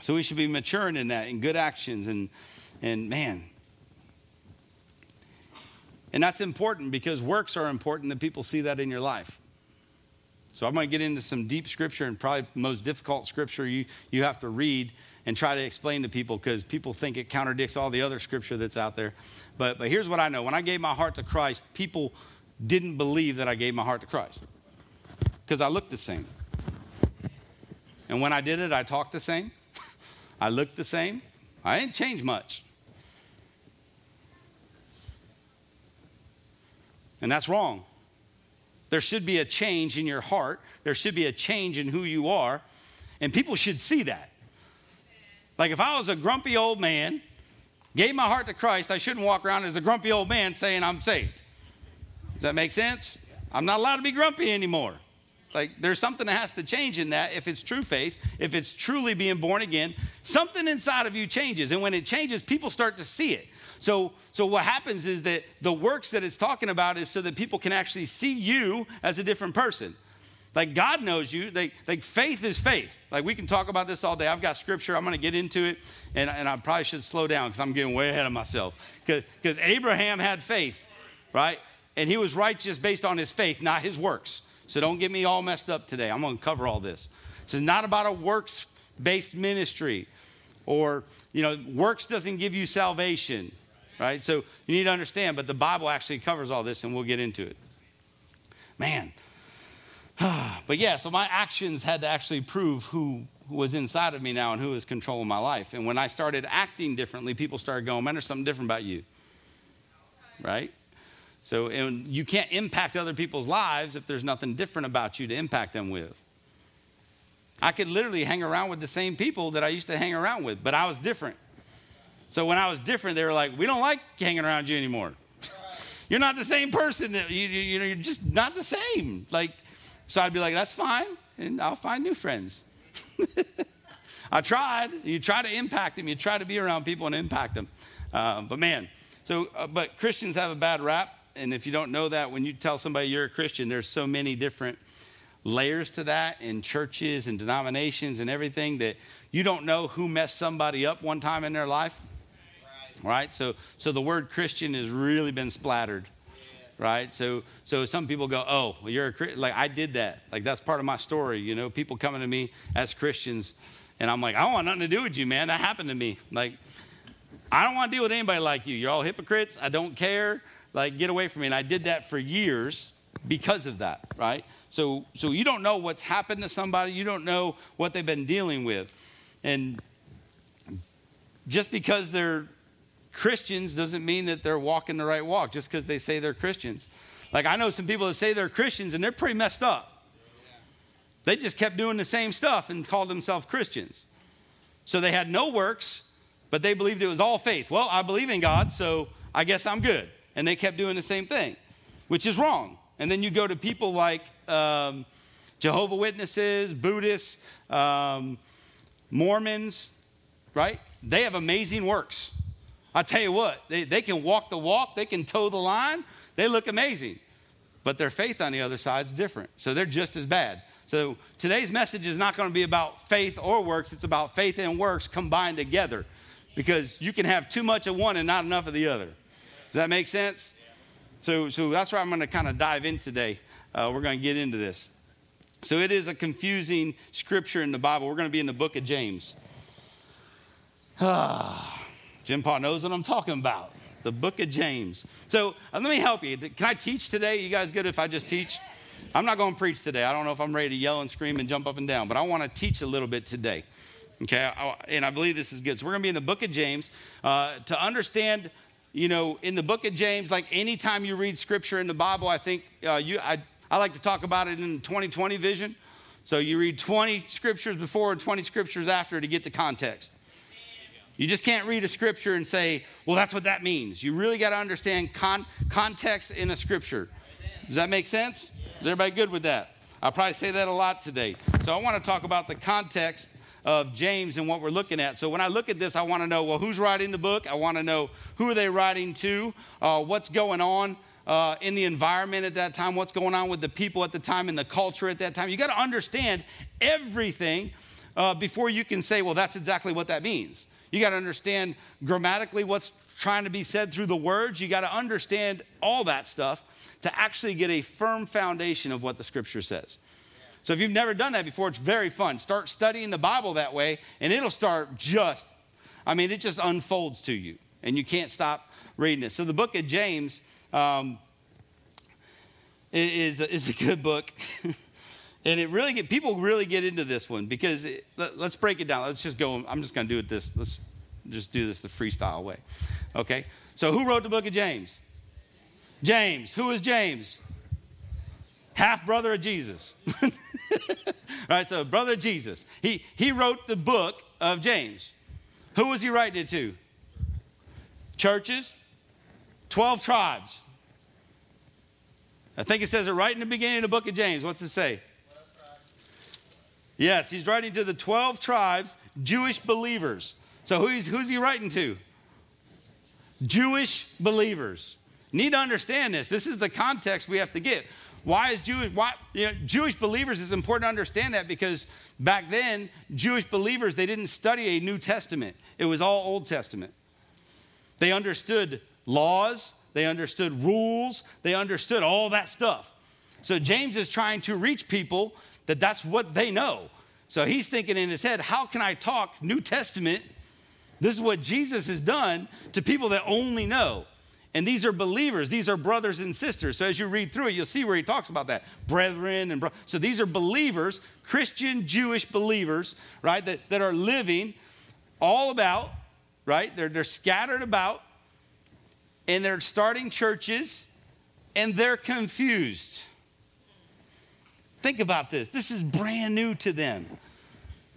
So we should be maturing in that, in good actions. And, and man, and that's important because works are important that people see that in your life. So I'm going to get into some deep scripture and probably most difficult scripture you, you have to read and try to explain to people because people think it contradicts all the other scripture that's out there. But, but here's what I know when I gave my heart to Christ, people didn't believe that I gave my heart to Christ because I looked the same. And when I did it, I talked the same, I looked the same, I didn't change much. And that's wrong. There should be a change in your heart. There should be a change in who you are. And people should see that. Like if I was a grumpy old man, gave my heart to Christ, I shouldn't walk around as a grumpy old man saying I'm saved. Does that make sense? I'm not allowed to be grumpy anymore. Like there's something that has to change in that if it's true faith, if it's truly being born again, something inside of you changes. And when it changes, people start to see it. So, so what happens is that the works that it's talking about is so that people can actually see you as a different person. Like God knows you. Like, like faith is faith. Like we can talk about this all day. I've got scripture. I'm going to get into it, and, and I probably should slow down because I'm getting way ahead of myself. Because Abraham had faith, right? And he was righteous based on his faith, not his works. So don't get me all messed up today. I'm going to cover all this. This is not about a works-based ministry, or you know, works doesn't give you salvation right? So you need to understand, but the Bible actually covers all this, and we'll get into it. Man. but yeah, so my actions had to actually prove who was inside of me now and who was controlling my life. And when I started acting differently, people started going, man, there's something different about you. Right? So and you can't impact other people's lives if there's nothing different about you to impact them with. I could literally hang around with the same people that I used to hang around with, but I was different. So when I was different, they were like, we don't like hanging around you anymore. You're not the same person. That you, you, you know, you're just not the same. Like, so I'd be like, that's fine, and I'll find new friends. I tried. You try to impact them. You try to be around people and impact them. Um, but man, so uh, but Christians have a bad rap, and if you don't know that, when you tell somebody you're a Christian, there's so many different layers to that in churches and denominations and everything that you don't know who messed somebody up one time in their life. Right. So so the word Christian has really been splattered. Right. So so some people go, oh, well, you're a. Like I did that. Like that's part of my story. You know, people coming to me as Christians, and I'm like, I don't want nothing to do with you, man. That happened to me. Like I don't want to deal with anybody like you. You're all hypocrites. I don't care. Like, get away from me. And I did that for years because of that, right? So, so you don't know what's happened to somebody. You don't know what they've been dealing with. And just because they're Christians doesn't mean that they're walking the right walk just because they say they're Christians. Like, I know some people that say they're Christians and they're pretty messed up. They just kept doing the same stuff and called themselves Christians. So they had no works, but they believed it was all faith. Well, I believe in God, so I guess I'm good. And they kept doing the same thing, which is wrong. And then you go to people like um, Jehovah Witnesses, Buddhists, um, Mormons, right? They have amazing works. I tell you what, they, they can walk the walk, they can toe the line, they look amazing. But their faith on the other side is different. So they're just as bad. So today's message is not going to be about faith or works, it's about faith and works combined together because you can have too much of one and not enough of the other. Does that make sense? So, so that's where I'm going to kind of dive in today. Uh, we're going to get into this. So it is a confusing scripture in the Bible. We're going to be in the book of James. Ah, Jim Paul knows what I'm talking about. The book of James. So uh, let me help you. Can I teach today? You guys good if I just teach? I'm not going to preach today. I don't know if I'm ready to yell and scream and jump up and down, but I want to teach a little bit today. Okay, and I believe this is good. So we're going to be in the book of James uh, to understand. You know, in the book of James, like anytime you read scripture in the Bible, I think uh, you, I, I like to talk about it in the 2020 vision. So you read 20 scriptures before and 20 scriptures after to get the context. You just can't read a scripture and say, well, that's what that means. You really got to understand con- context in a scripture. Does that make sense? Is everybody good with that? I'll probably say that a lot today. So I want to talk about the context of James and what we're looking at. So when I look at this, I want to know, well, who's writing the book? I want to know who are they writing to? Uh, what's going on? Uh, in the environment at that time, what's going on with the people at the time, in the culture at that time. You got to understand everything uh, before you can say, well, that's exactly what that means. You got to understand grammatically what's trying to be said through the words. You got to understand all that stuff to actually get a firm foundation of what the scripture says. So if you've never done that before, it's very fun. Start studying the Bible that way, and it'll start just, I mean, it just unfolds to you, and you can't stop reading it. So the book of James um, is, is a good book. and it really get people really get into this one because it, let, us break it down. Let's just go. I'm just going to do it this. Let's just do this the freestyle way. Okay. So who wrote the book of James? James. Who is James? Half brother of Jesus. All right. So brother Jesus. He he wrote the book of James. Who was he writing it to? Churches. Twelve tribes. I think it says it right in the beginning of the book of James. What's it say? Yes, he's writing to the 12 tribes, Jewish believers. So who's, who's he writing to? Jewish believers. Need to understand this. This is the context we have to get. Why is Jewish, why, you know, Jewish believers is important to understand that because back then, Jewish believers, they didn't study a New Testament. It was all Old Testament. They understood laws, they understood rules, they understood all that stuff. So James is trying to reach people that that's what they know. So he's thinking in his head, how can I talk New Testament? This is what Jesus has done to people that only know. And these are believers, these are brothers and sisters. So as you read through it, you'll see where he talks about that. Brethren and bro- so these are believers, Christian Jewish believers, right, that, that are living all about, right? They're, they're scattered about, and they're starting churches, and they're confused. Think about this. This is brand new to them.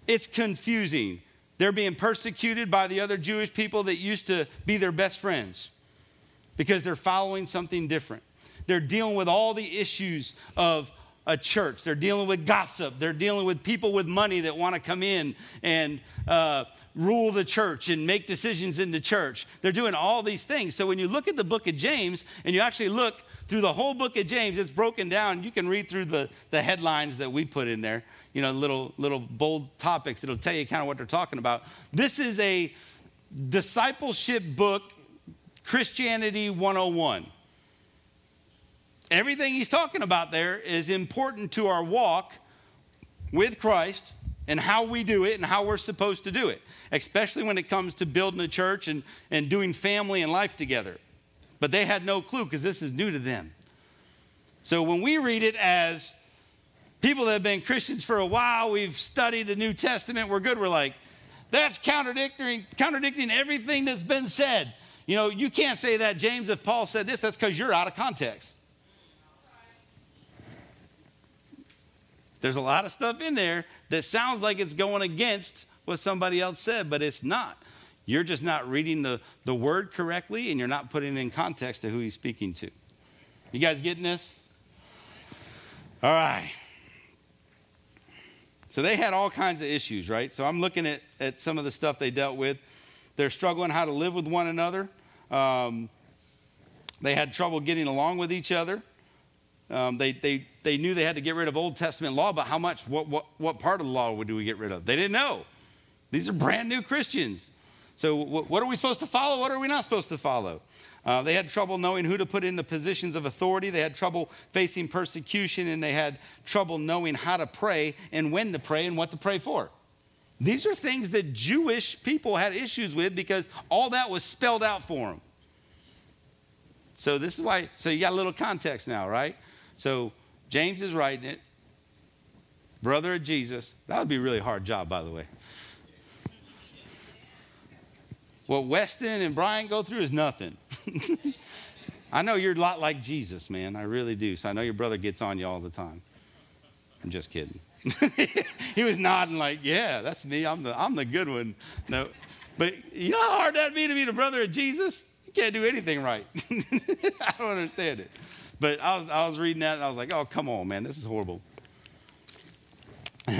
It's confusing. They're being persecuted by the other Jewish people that used to be their best friends. because they're following something different. They're dealing with all the issues of a church. They're dealing with gossip. They're dealing with people with money that want to come in and uh, rule the church and make decisions in the church. They're doing all these things. So when you look at the book of James and you actually look through the whole book of James, it's broken down. You can read through the, the headlines that we put in there, you know, little, little bold topics. It'll tell you kind of what they're talking about. This is a discipleship book, Christianity 101 everything he's talking about there is important to our walk with Christ and how we do it and how we're supposed to do it, especially when it comes to building a church and, and doing family and life together. But they had no clue because this is new to them. So when we read it as people that have been Christians for a while, we've studied the New Testament, we're good, we're like, that's contradicting, contradicting everything that's been said. You know, you can't say that, James, if Paul said this, that's because you're out of context. There's a lot of stuff in there that sounds like it's going against what somebody else said, but it's not. You're just not reading the, the word correctly and you're not putting it in context to who he's speaking to. You guys getting this? All right. So they had all kinds of issues, right? So I'm looking at, at some of the stuff they dealt with. They're struggling how to live with one another. Um, they had trouble getting along with each other. Um, they, they, they knew they had to get rid of Old Testament law, but how much, what, what, what part of the law do we get rid of? They didn't know. These are brand new Christians. So, what, are we supposed to follow? What are we not supposed to follow? Uh, they had trouble knowing who to put in the positions of authority. They had trouble facing persecution, and they had trouble knowing how to pray and when to pray and what to pray for. These are things that Jewish people had issues with because all that was spelled out for them. So, this is why, so you got a little context now, right? So James is writing it. Brother of Jesus. That would be a really hard job, by the way. What Weston and Brian go through is nothing. I know you're a lot like Jesus, man. I really do. So I know your brother gets on you all the time. I'm just kidding. he was nodding like, yeah, that's me. I'm the, I'm the good one. No. But you know how hard that'd be to be the brother of Jesus? You can't do anything right. I don't understand it. But I was, I was reading that and I was like, oh, come on, man, this is horrible.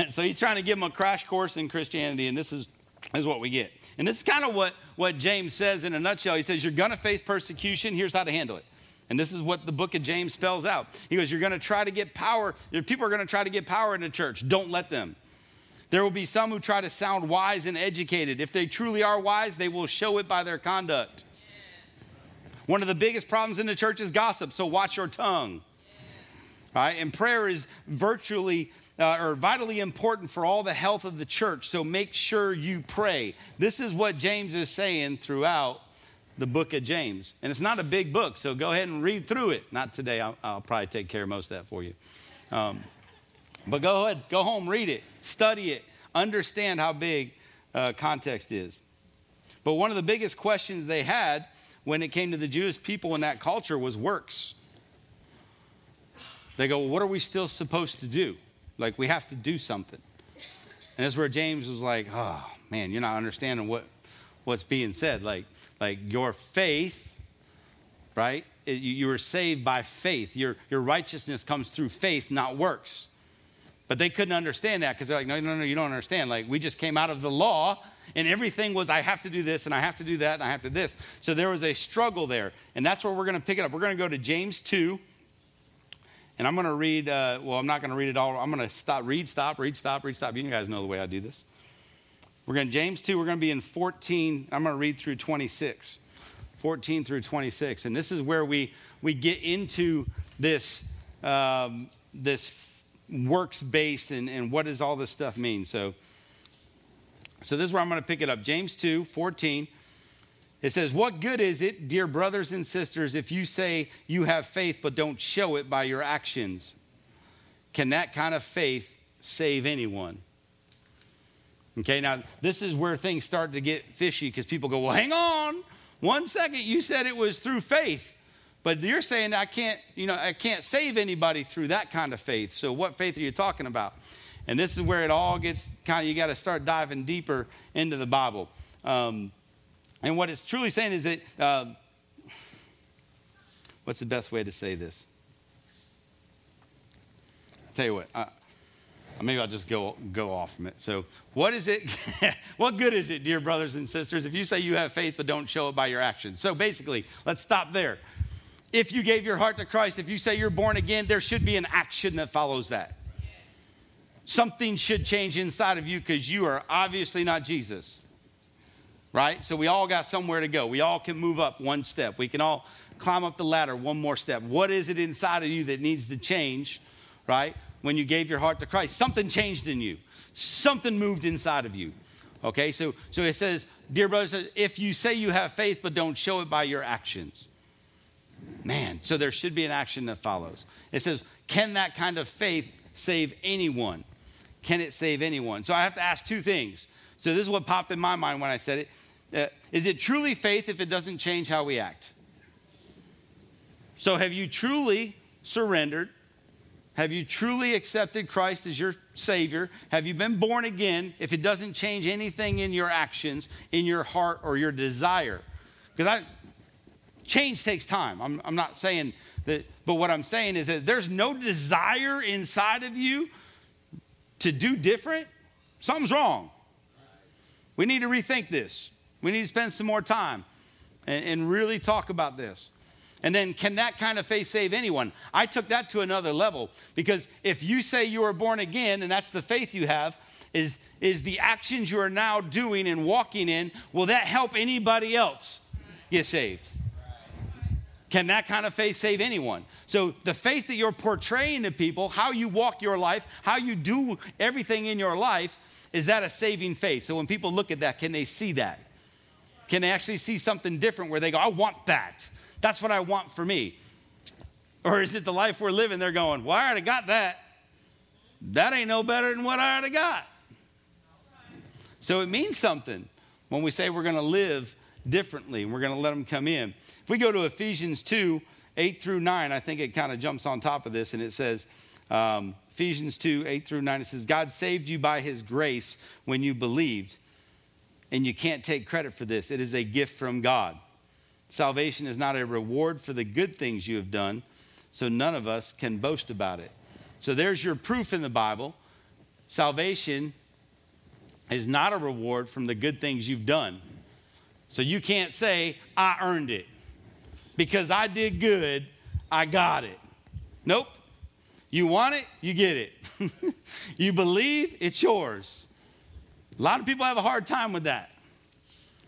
so he's trying to give him a crash course in Christianity, and this is, this is what we get. And this is kind of what, what James says in a nutshell. He says, You're going to face persecution. Here's how to handle it. And this is what the book of James spells out. He goes, You're going to try to get power. People are going to try to get power in the church. Don't let them. There will be some who try to sound wise and educated. If they truly are wise, they will show it by their conduct. One of the biggest problems in the church is gossip, so watch your tongue. Right? And prayer is virtually uh, or vitally important for all the health of the church, so make sure you pray. This is what James is saying throughout the book of James. And it's not a big book, so go ahead and read through it. Not today, I'll, I'll probably take care of most of that for you. Um, but go ahead, go home, read it, study it, understand how big uh, context is. But one of the biggest questions they had when it came to the Jewish people in that culture was works. They go, well, what are we still supposed to do? Like, we have to do something. And that's where James was like, oh, man, you're not understanding what, what's being said. Like, like your faith, right? It, you, you were saved by faith. Your, your righteousness comes through faith, not works. But they couldn't understand that because they're like, no, no, no, you don't understand. Like, we just came out of the law and everything was, I have to do this, and I have to do that, and I have to this. So there was a struggle there. And that's where we're going to pick it up. We're going to go to James 2. And I'm going to read, uh, well, I'm not going to read it all. I'm going to stop, read, stop, read, stop, read, stop. You guys know the way I do this. We're going to, James 2, we're going to be in 14. I'm going to read through 26. 14 through 26. And this is where we, we get into this, um, this works based and, and what does all this stuff mean. So, so this is where I'm going to pick it up. James 2 14. It says, What good is it, dear brothers and sisters, if you say you have faith but don't show it by your actions? Can that kind of faith save anyone? Okay, now this is where things start to get fishy because people go, Well, hang on. One second, you said it was through faith. But you're saying I can't, you know, I can't save anybody through that kind of faith. So what faith are you talking about? And this is where it all gets kind of, you got to start diving deeper into the Bible. Um, and what it's truly saying is that uh, what's the best way to say this? I'll tell you what, maybe I'll just go, go off from it. So, what is it? what good is it, dear brothers and sisters, if you say you have faith but don't show it by your actions? So, basically, let's stop there. If you gave your heart to Christ, if you say you're born again, there should be an action that follows that. Something should change inside of you because you are obviously not Jesus. Right? So we all got somewhere to go. We all can move up one step. We can all climb up the ladder one more step. What is it inside of you that needs to change, right? When you gave your heart to Christ, something changed in you. Something moved inside of you. Okay? So so it says, dear brothers, if you say you have faith but don't show it by your actions. Man, so there should be an action that follows. It says, can that kind of faith save anyone? Can it save anyone? So I have to ask two things. So this is what popped in my mind when I said it. Uh, is it truly faith if it doesn't change how we act? So have you truly surrendered? Have you truly accepted Christ as your Savior? Have you been born again if it doesn't change anything in your actions, in your heart, or your desire? Because I change takes time. I'm, I'm not saying that, but what I'm saying is that there's no desire inside of you to do different. Something's wrong. We need to rethink this. We need to spend some more time and, and really talk about this. And then, can that kind of faith save anyone? I took that to another level because if you say you are born again and that's the faith you have, is, is the actions you are now doing and walking in, will that help anybody else get saved? Can that kind of faith save anyone? So, the faith that you're portraying to people, how you walk your life, how you do everything in your life, is that a saving faith? So, when people look at that, can they see that? Can they actually see something different where they go, I want that? That's what I want for me. Or is it the life we're living? They're going, Well, I already got that. That ain't no better than what I already got. So it means something when we say we're going to live differently and we're going to let them come in. If we go to Ephesians 2 8 through 9, I think it kind of jumps on top of this and it says, um, Ephesians 2 8 through 9, it says, God saved you by his grace when you believed. And you can't take credit for this, it is a gift from God. Salvation is not a reward for the good things you have done, so none of us can boast about it. So there's your proof in the Bible. Salvation is not a reward from the good things you've done. So you can't say, I earned it. Because I did good, I got it. Nope. You want it, you get it. you believe, it's yours. A lot of people have a hard time with that.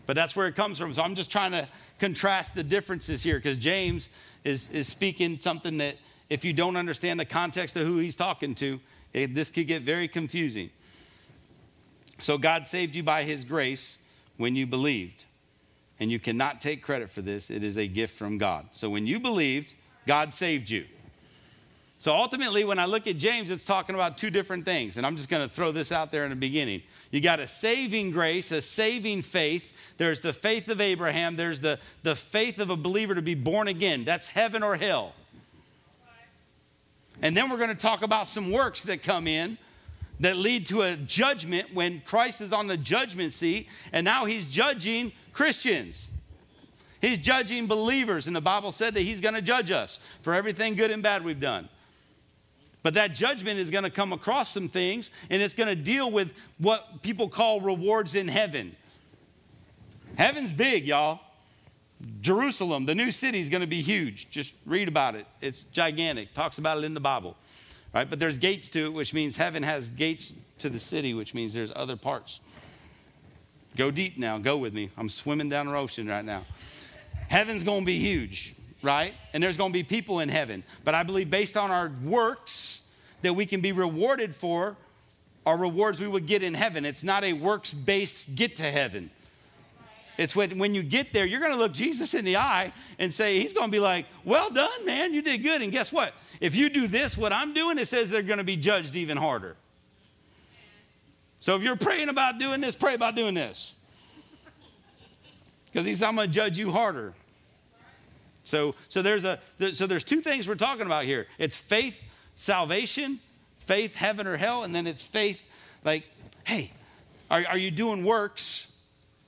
But that's where it comes from. So I'm just trying to contrast the differences here because James is, is speaking something that if you don't understand the context of who he's talking to, it, this could get very confusing. So God saved you by his grace when you believed. And you cannot take credit for this, it is a gift from God. So when you believed, God saved you. So ultimately, when I look at James, it's talking about two different things. And I'm just going to throw this out there in the beginning. You got a saving grace, a saving faith. There's the faith of Abraham. There's the, the faith of a believer to be born again. That's heaven or hell. And then we're going to talk about some works that come in that lead to a judgment when Christ is on the judgment seat and now he's judging Christians. He's judging believers, and the Bible said that he's going to judge us for everything good and bad we've done. But that judgment is going to come across some things, and it's going to deal with what people call rewards in heaven. Heaven's big, y'all. Jerusalem, the new city, is going to be huge. Just read about it. It's gigantic. Talks about it in the Bible. Right? But there's gates to it, which means heaven has gates to the city, which means there's other parts. Go deep now. Go with me. I'm swimming down the ocean right now. Heaven's going to be huge, right? And there's going to be people in heaven. But I believe based on our works that we can be rewarded for are rewards we would get in heaven. It's not a works based get to heaven. It's when, when you get there, you're going to look Jesus in the eye and say, He's going to be like, Well done, man. You did good. And guess what? If you do this, what I'm doing, it says they're going to be judged even harder. So if you're praying about doing this, pray about doing this. Because he says, I'm going to judge you harder. So, so, there's a, so there's two things we're talking about here. It's faith, salvation, faith, heaven or hell, and then it's faith like, hey, are, are you doing works,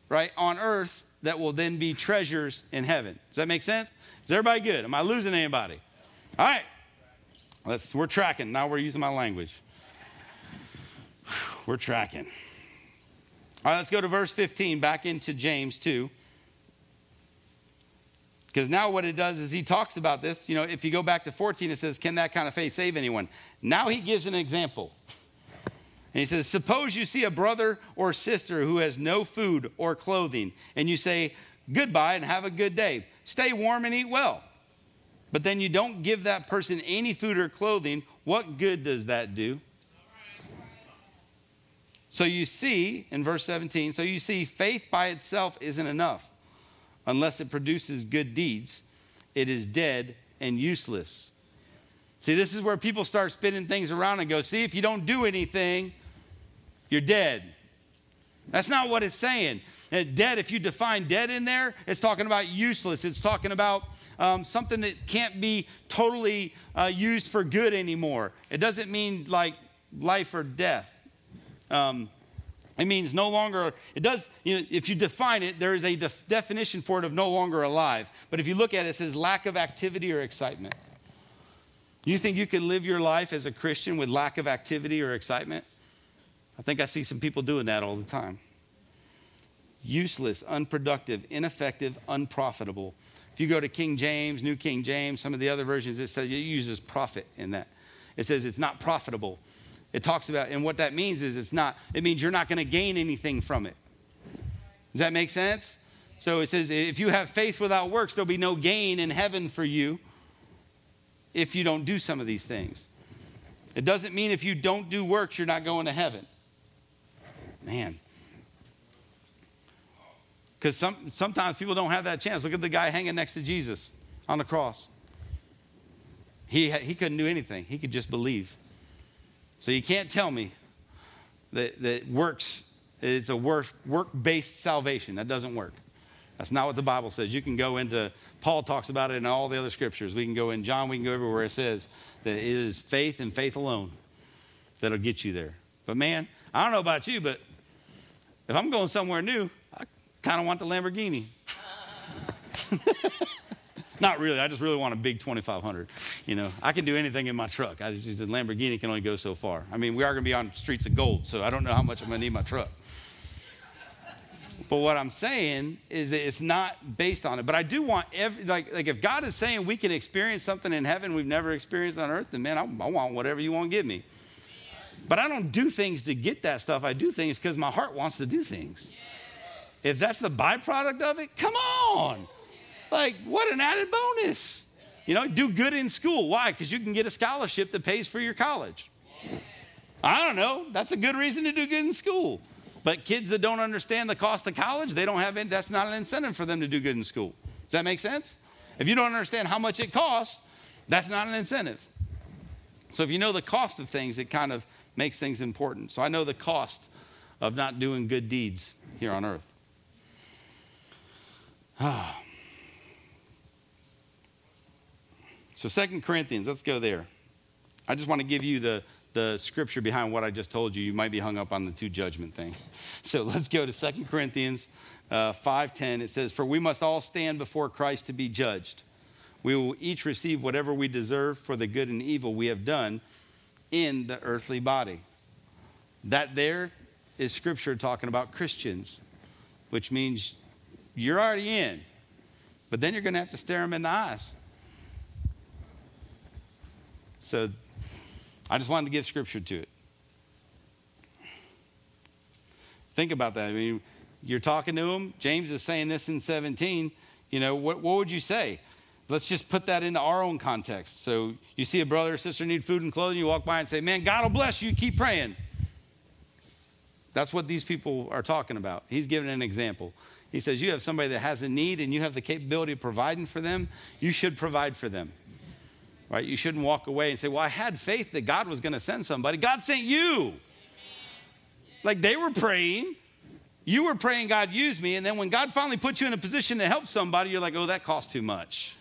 right, on earth that will then be treasures in heaven. Does that make sense? Is everybody good? Am I losing anybody? All right. Let's, we're tracking. Now we're using my language. We're tracking. All right, let's go to verse 15, back into James 2. Because now what it does is he talks about this. You know, if you go back to 14, it says, Can that kind of faith save anyone? Now he gives an example. And he says, Suppose you see a brother or sister who has no food or clothing, and you say, Goodbye and have a good day. Stay warm and eat well. But then you don't give that person any food or clothing. What good does that do? So you see, in verse 17, so you see, faith by itself isn't enough unless it produces good deeds. It is dead and useless. See, this is where people start spinning things around and go, see, if you don't do anything, you're dead. That's not what it's saying. Uh, Dead, if you define dead in there, it's talking about useless. It's talking about um, something that can't be totally uh, used for good anymore. It doesn't mean like life or death. Um, it means no longer, it does, you know, if you define it, there is a def- definition for it of no longer alive. But if you look at it, it says lack of activity or excitement. You think you can live your life as a Christian with lack of activity or excitement? I think I see some people doing that all the time. Useless, unproductive, ineffective, unprofitable. If you go to King James, New King James, some of the other versions, it says it uses profit in that. It says it's not profitable. It talks about, and what that means is it's not, it means you're not going to gain anything from it. Does that make sense? So it says if you have faith without works, there'll be no gain in heaven for you if you don't do some of these things. It doesn't mean if you don't do works, you're not going to heaven. Man. Because some, sometimes people don't have that chance. Look at the guy hanging next to Jesus on the cross. He, he couldn't do anything, he could just believe. So you can't tell me that, that works, it's a work, work-based salvation. That doesn't work. That's not what the Bible says. You can go into, Paul talks about it in all the other scriptures. We can go in John, we can go everywhere it says that it is faith and faith alone that'll get you there. But man, I don't know about you, but if I'm going somewhere new, I kind of want the Lamborghini. Not really. I just really want a big 2500. You know, I can do anything in my truck. I just, the Lamborghini can only go so far. I mean, we are going to be on streets of gold, so I don't know how much I'm going to need my truck. But what I'm saying is that it's not based on it. But I do want every like like if God is saying we can experience something in heaven we've never experienced on earth, then man, I, I want whatever you want to give me. But I don't do things to get that stuff. I do things because my heart wants to do things. If that's the byproduct of it, come on. Like, what an added bonus. You know, do good in school. Why? Because you can get a scholarship that pays for your college. I don't know. That's a good reason to do good in school. But kids that don't understand the cost of college, they don't have any, that's not an incentive for them to do good in school. Does that make sense? If you don't understand how much it costs, that's not an incentive. So if you know the cost of things, it kind of makes things important. So I know the cost of not doing good deeds here on earth. Ah. So Second Corinthians, let's go there. I just want to give you the, the scripture behind what I just told you. You might be hung up on the two judgment thing. So let's go to Second Corinthians uh, 5.10. It says, For we must all stand before Christ to be judged. We will each receive whatever we deserve for the good and evil we have done in the earthly body. That there is scripture talking about Christians, which means you're already in, but then you're going to have to stare them in the eyes. So I just wanted to give scripture to it. Think about that. I mean, you're talking to him. James is saying this in 17. You know, what, what would you say? Let's just put that into our own context. So you see a brother or sister need food and clothing, you walk by and say, Man, God will bless you, keep praying. That's what these people are talking about. He's giving an example. He says, You have somebody that has a need and you have the capability of providing for them, you should provide for them. Right? You shouldn't walk away and say, Well, I had faith that God was going to send somebody. God sent you. Like they were praying. You were praying, God use me. And then when God finally put you in a position to help somebody, you're like, Oh, that costs too much.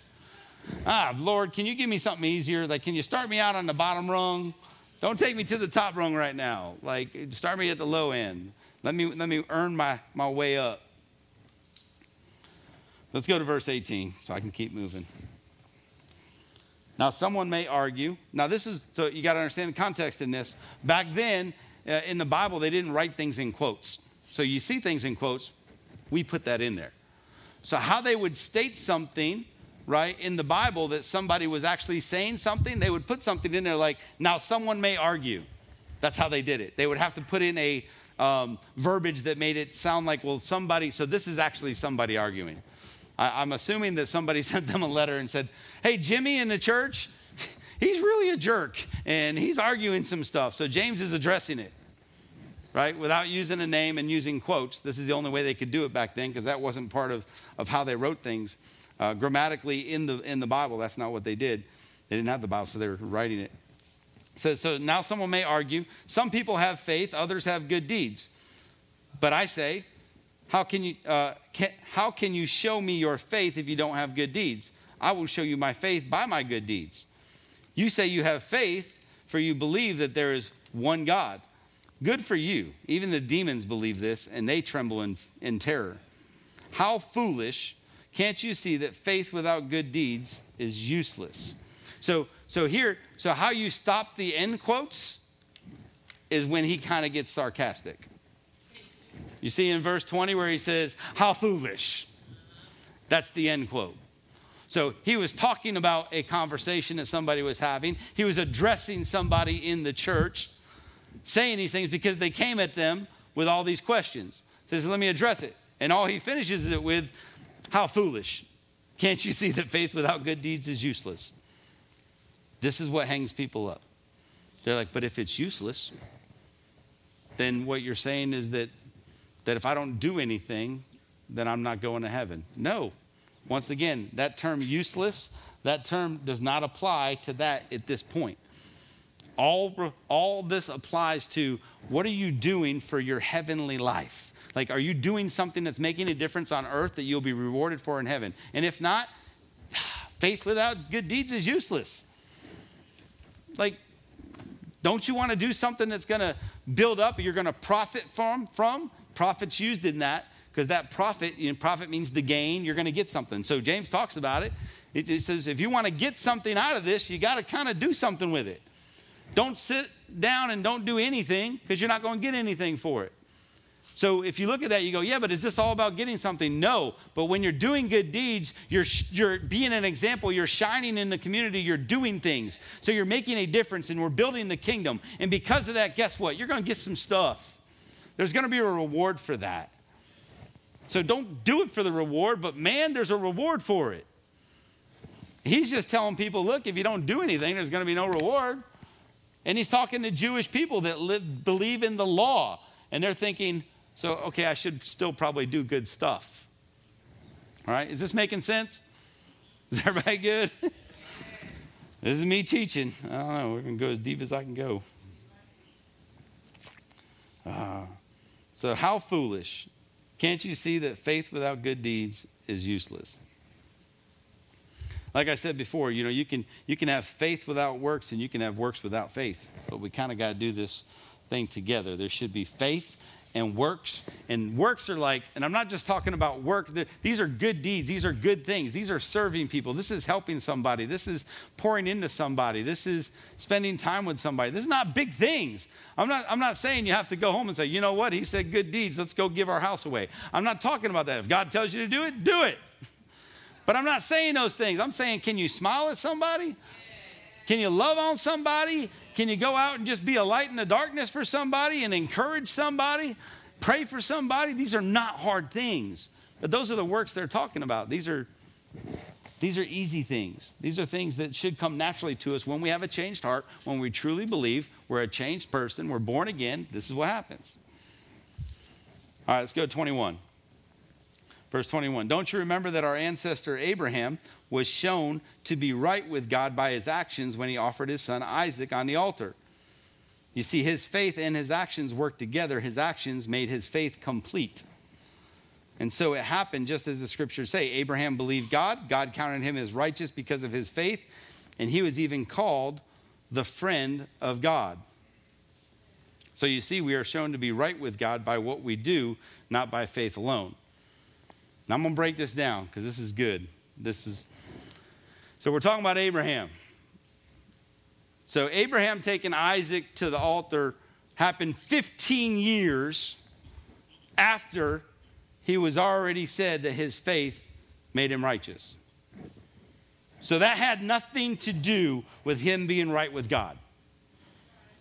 Ah, Lord, can you give me something easier? Like, can you start me out on the bottom rung? Don't take me to the top rung right now. Like, start me at the low end. Let me, let me earn my, my way up. Let's go to verse 18 so I can keep moving. Now, someone may argue. Now, this is, so you got to understand the context in this. Back then, uh, in the Bible, they didn't write things in quotes. So you see things in quotes, we put that in there. So, how they would state something, right, in the Bible that somebody was actually saying something, they would put something in there like, now someone may argue. That's how they did it. They would have to put in a um, verbiage that made it sound like, well, somebody, so this is actually somebody arguing. I, I'm assuming that somebody sent them a letter and said, hey, Jimmy in the church, he's really a jerk and he's arguing some stuff. So James is addressing it, right? Without using a name and using quotes. This is the only way they could do it back then because that wasn't part of, of how they wrote things. Uh, grammatically in the, in the Bible, that's not what they did. They didn't have the Bible, so they were writing it. So, so now someone may argue some people have faith, others have good deeds. But I say, how can you, uh, can, how can you show me your faith if you don't have good deeds? I will show you my faith by my good deeds. You say you have faith, for you believe that there is one God. Good for you. Even the demons believe this, and they tremble in, in terror. How foolish. Can't you see that faith without good deeds is useless? So, so here, so how you stop the end quotes is when he kind of gets sarcastic. You see in verse 20 where he says, How foolish. That's the end quote. So he was talking about a conversation that somebody was having. He was addressing somebody in the church, saying these things because they came at them with all these questions. He Says, let me address it. And all he finishes it with, how foolish. Can't you see that faith without good deeds is useless? This is what hangs people up. They're like, but if it's useless, then what you're saying is that, that if I don't do anything, then I'm not going to heaven. No, once again, that term useless, that term does not apply to that at this point. All, all this applies to what are you doing for your heavenly life? Like, are you doing something that's making a difference on earth that you'll be rewarded for in heaven? And if not, faith without good deeds is useless. Like, don't you want to do something that's going to build up, you're going to profit from? From profits used in that because that profit, you know, profit means the gain, you're going to get something. So James talks about it. It says if you want to get something out of this, you got to kind of do something with it. Don't sit down and don't do anything because you're not going to get anything for it. So if you look at that, you go, yeah, but is this all about getting something? No. But when you're doing good deeds, you're, you're being an example, you're shining in the community, you're doing things. So you're making a difference and we're building the kingdom. And because of that, guess what? You're going to get some stuff. There's going to be a reward for that. So don't do it for the reward, but man, there's a reward for it. He's just telling people, look, if you don't do anything, there's going to be no reward. And he's talking to Jewish people that live, believe in the law. And they're thinking, so, okay, I should still probably do good stuff. All right, is this making sense? Is everybody good? this is me teaching. I don't know. We're going to go as deep as I can go. Uh, so, how foolish can't you see that faith without good deeds is useless? Like I said before, you know, you can you can have faith without works and you can have works without faith. But we kind of got to do this thing together. There should be faith and works. And works are like, and I'm not just talking about work. These are good deeds. These are good things. These are serving people. This is helping somebody. This is pouring into somebody. This is spending time with somebody. This is not big things. I'm not, I'm not saying you have to go home and say, you know what? He said good deeds. Let's go give our house away. I'm not talking about that. If God tells you to do it, do it. But I'm not saying those things. I'm saying, can you smile at somebody? Can you love on somebody? Can you go out and just be a light in the darkness for somebody and encourage somebody? Pray for somebody? These are not hard things. But those are the works they're talking about. These are these are easy things. These are things that should come naturally to us when we have a changed heart, when we truly believe we're a changed person, we're born again. This is what happens. All right, let's go to 21. Verse 21. Don't you remember that our ancestor Abraham was shown to be right with God by his actions when he offered his son Isaac on the altar? You see, his faith and his actions worked together. His actions made his faith complete. And so it happened just as the scriptures say Abraham believed God, God counted him as righteous because of his faith, and he was even called the friend of God. So you see, we are shown to be right with God by what we do, not by faith alone. Now I'm going to break this down because this is good. This is so we're talking about Abraham. So Abraham taking Isaac to the altar happened 15 years after he was already said that his faith made him righteous. So that had nothing to do with him being right with God.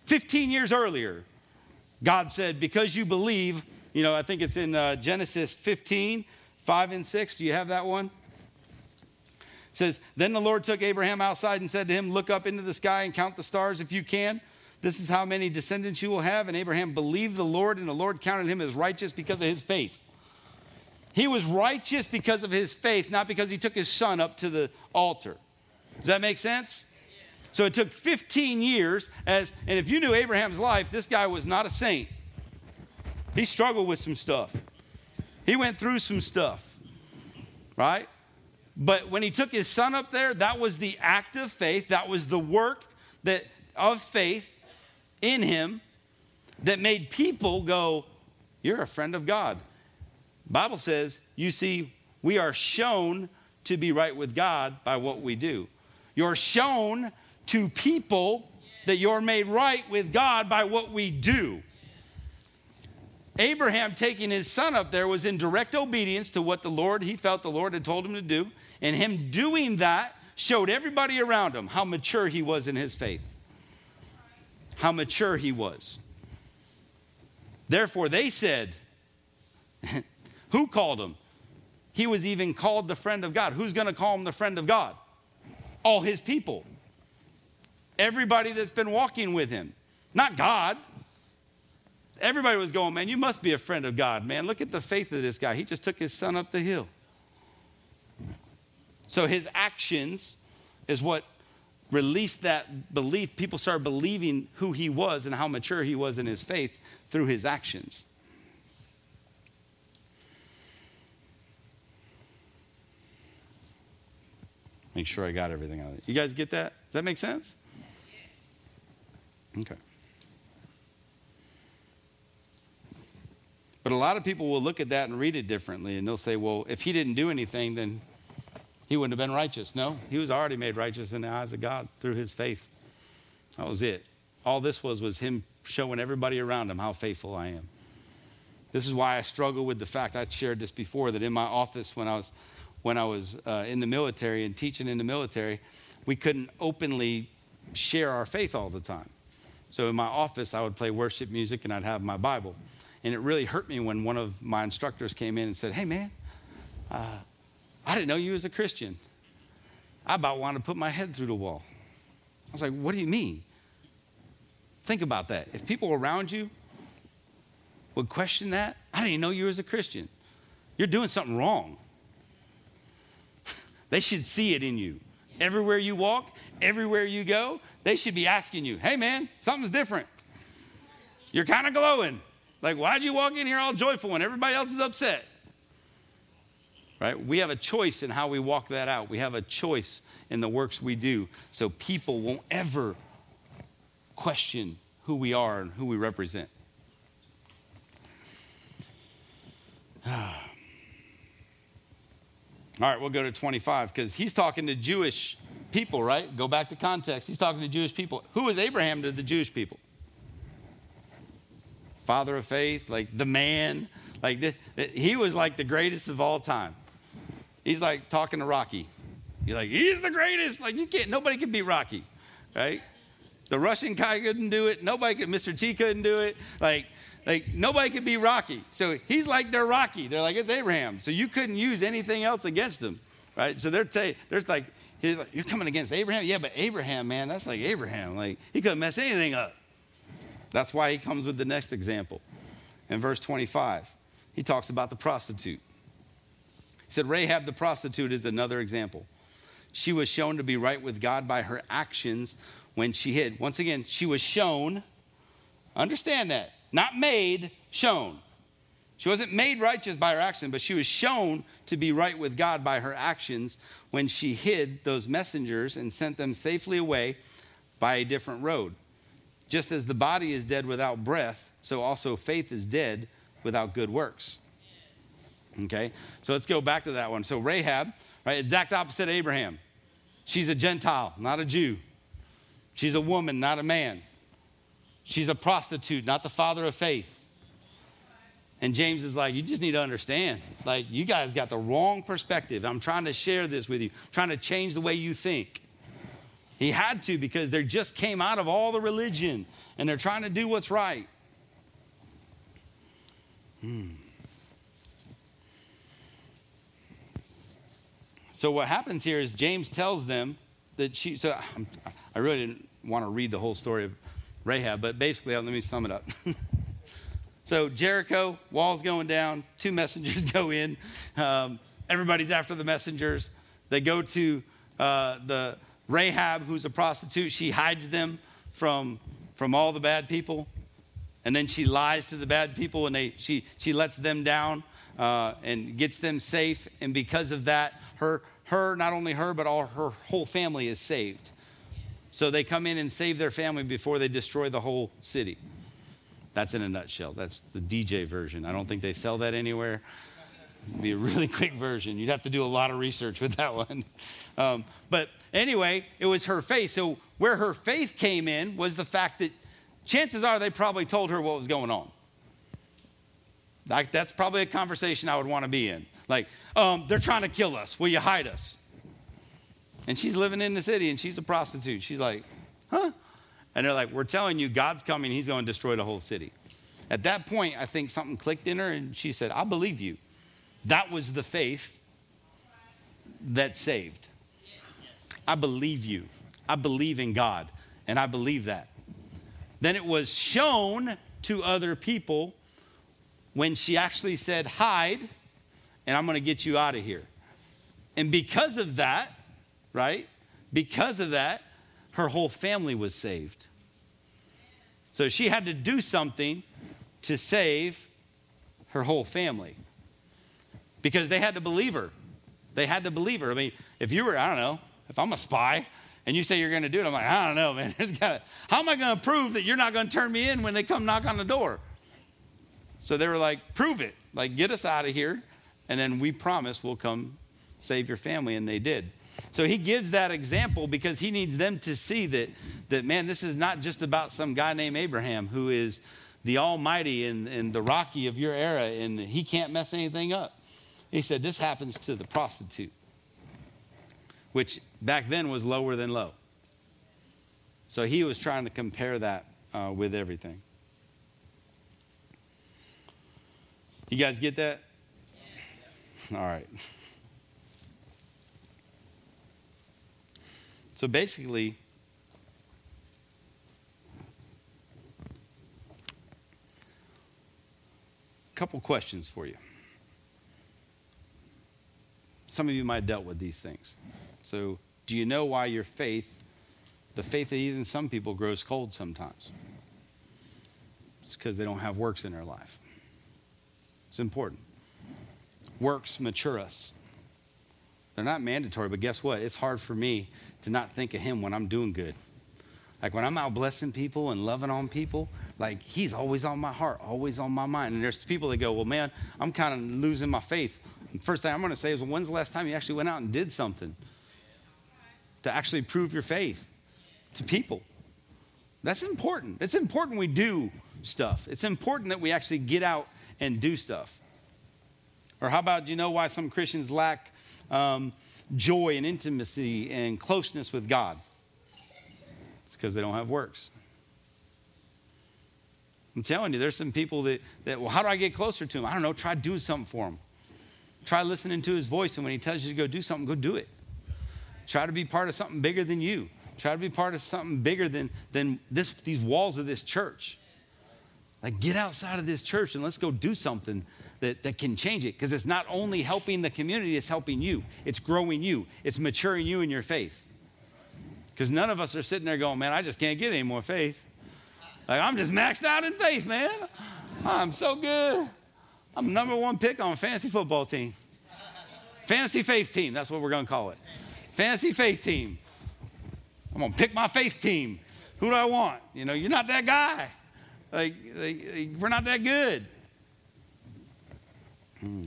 15 years earlier, God said, Because you believe, you know, I think it's in uh, Genesis 15, 5 and 6. Do you have that one? It says, Then the Lord took Abraham outside and said to him, Look up into the sky and count the stars if you can. This is how many descendants you will have. And Abraham believed the Lord, and the Lord counted him as righteous because of his faith. He was righteous because of his faith, not because he took his son up to the altar. Does that make sense? So it took 15 years as and if you knew Abraham's life, this guy was not a saint. He struggled with some stuff. He went through some stuff. Right? But when he took his son up there, that was the act of faith, that was the work that of faith in him that made people go, "You're a friend of God." Bible says, you see, we are shown to be right with God by what we do. You're shown to people that you're made right with God by what we do. Abraham taking his son up there was in direct obedience to what the Lord, he felt the Lord had told him to do. And him doing that showed everybody around him how mature he was in his faith, how mature he was. Therefore, they said, Who called him? He was even called the friend of God. Who's going to call him the friend of God? All his people. Everybody that's been walking with him. Not God. Everybody was going, man, you must be a friend of God, man. Look at the faith of this guy. He just took his son up the hill. So his actions is what released that belief. People started believing who he was and how mature he was in his faith through his actions. Make sure I got everything out of it. You guys get that? Does that make sense? Okay. But a lot of people will look at that and read it differently, and they'll say, well, if he didn't do anything, then he wouldn't have been righteous. No, he was already made righteous in the eyes of God through his faith. That was it. All this was was him showing everybody around him how faithful I am. This is why I struggle with the fact I shared this before that in my office when I was when I was uh, in the military and teaching in the military, we couldn't openly share our faith all the time. So in my office, I would play worship music and I'd have my Bible. And it really hurt me when one of my instructors came in and said, Hey, man, uh, I didn't know you was a Christian. I about wanted to put my head through the wall. I was like, What do you mean? Think about that. If people around you would question that, I didn't know you was a Christian. You're doing something wrong. They should see it in you. Everywhere you walk, everywhere you go, they should be asking you, hey man, something's different. You're kind of glowing. Like, why'd you walk in here all joyful when everybody else is upset? Right? We have a choice in how we walk that out. We have a choice in the works we do. So people won't ever question who we are and who we represent. All right, we'll go to 25 because he's talking to Jewish people, right? Go back to context. He's talking to Jewish people. Who is Abraham to the Jewish people? Father of faith, like the man. Like the, he was like the greatest of all time. He's like talking to Rocky. You're like, he's the greatest. Like you can't, nobody can beat Rocky, right? The Russian guy couldn't do it. Nobody could, Mr. T couldn't do it. Like, like nobody could be Rocky. So he's like they're Rocky. They're like it's Abraham. So you couldn't use anything else against him, right? So they're t- there's like, like you're coming against Abraham. Yeah, but Abraham, man, that's like Abraham. Like he couldn't mess anything up. That's why he comes with the next example. In verse 25, he talks about the prostitute. He said Rahab the prostitute is another example. She was shown to be right with God by her actions when she hid. Once again, she was shown. Understand that not made, shown. She wasn't made righteous by her action, but she was shown to be right with God by her actions when she hid those messengers and sent them safely away by a different road. Just as the body is dead without breath, so also faith is dead without good works. Okay, so let's go back to that one. So Rahab, right, exact opposite of Abraham. She's a Gentile, not a Jew. She's a woman, not a man. She's a prostitute, not the father of faith. And James is like, you just need to understand. Like, you guys got the wrong perspective. I'm trying to share this with you, trying to change the way you think. He had to because they just came out of all the religion and they're trying to do what's right. Hmm. So what happens here is James tells them that she. So I really didn't want to read the whole story of Rahab, but basically, let me sum it up. so Jericho, walls going down, two messengers go in. Um, everybody's after the messengers. They go to uh, the Rahab, who's a prostitute. She hides them from from all the bad people, and then she lies to the bad people, and they she she lets them down uh, and gets them safe. And because of that, her her not only her but all her whole family is saved. So they come in and save their family before they destroy the whole city. That's in a nutshell. That's the DJ version. I don't think they sell that anywhere. It'd be a really quick version. You'd have to do a lot of research with that one. Um, but anyway, it was her faith. So where her faith came in was the fact that chances are they probably told her what was going on. Like that's probably a conversation I would want to be in. Like, um, they're trying to kill us. Will you hide us? And she's living in the city and she's a prostitute. She's like, huh? And they're like, we're telling you, God's coming. He's going to destroy the whole city. At that point, I think something clicked in her and she said, I believe you. That was the faith that saved. I believe you. I believe in God. And I believe that. Then it was shown to other people when she actually said, hide, and I'm going to get you out of here. And because of that, right? Because of that, her whole family was saved. So she had to do something to save her whole family because they had to believe her. They had to believe her. I mean, if you were, I don't know, if I'm a spy and you say you're going to do it, I'm like, I don't know, man. Gotta, how am I going to prove that you're not going to turn me in when they come knock on the door? So they were like, prove it. Like, get us out of here. And then we promise we'll come save your family. And they did. So he gives that example because he needs them to see that, that man, this is not just about some guy named Abraham who is the Almighty and, and the Rocky of your era, and he can't mess anything up. He said, This happens to the prostitute, which back then was lower than low. So he was trying to compare that uh, with everything. You guys get that? All right. So basically, a couple questions for you. Some of you might have dealt with these things. So, do you know why your faith, the faith of even some people, grows cold sometimes? It's because they don't have works in their life. It's important. Works mature us. They're not mandatory, but guess what? It's hard for me to not think of him when I'm doing good. Like when I'm out blessing people and loving on people, like he's always on my heart, always on my mind. And there's people that go, well, man, I'm kind of losing my faith. And first thing I'm going to say is, well, when's the last time you actually went out and did something to actually prove your faith to people? That's important. It's important we do stuff. It's important that we actually get out and do stuff. Or how about, you know why some Christians lack um, joy and intimacy and closeness with God? It's because they don't have works. I'm telling you, there's some people that, that, well, how do I get closer to him? I don't know. Try doing something for him. Try listening to his voice, and when he tells you to go do something, go do it. Try to be part of something bigger than you. Try to be part of something bigger than, than this, these walls of this church. Like, get outside of this church and let's go do something that, that can change it. Because it's not only helping the community, it's helping you. It's growing you. It's maturing you in your faith. Because none of us are sitting there going, man, I just can't get any more faith. Like, I'm just maxed out in faith, man. I'm so good. I'm number one pick on fantasy football team. Fantasy faith team, that's what we're going to call it. Fantasy faith team. I'm going to pick my faith team. Who do I want? You know, you're not that guy. Like, like we're not that good. Hmm.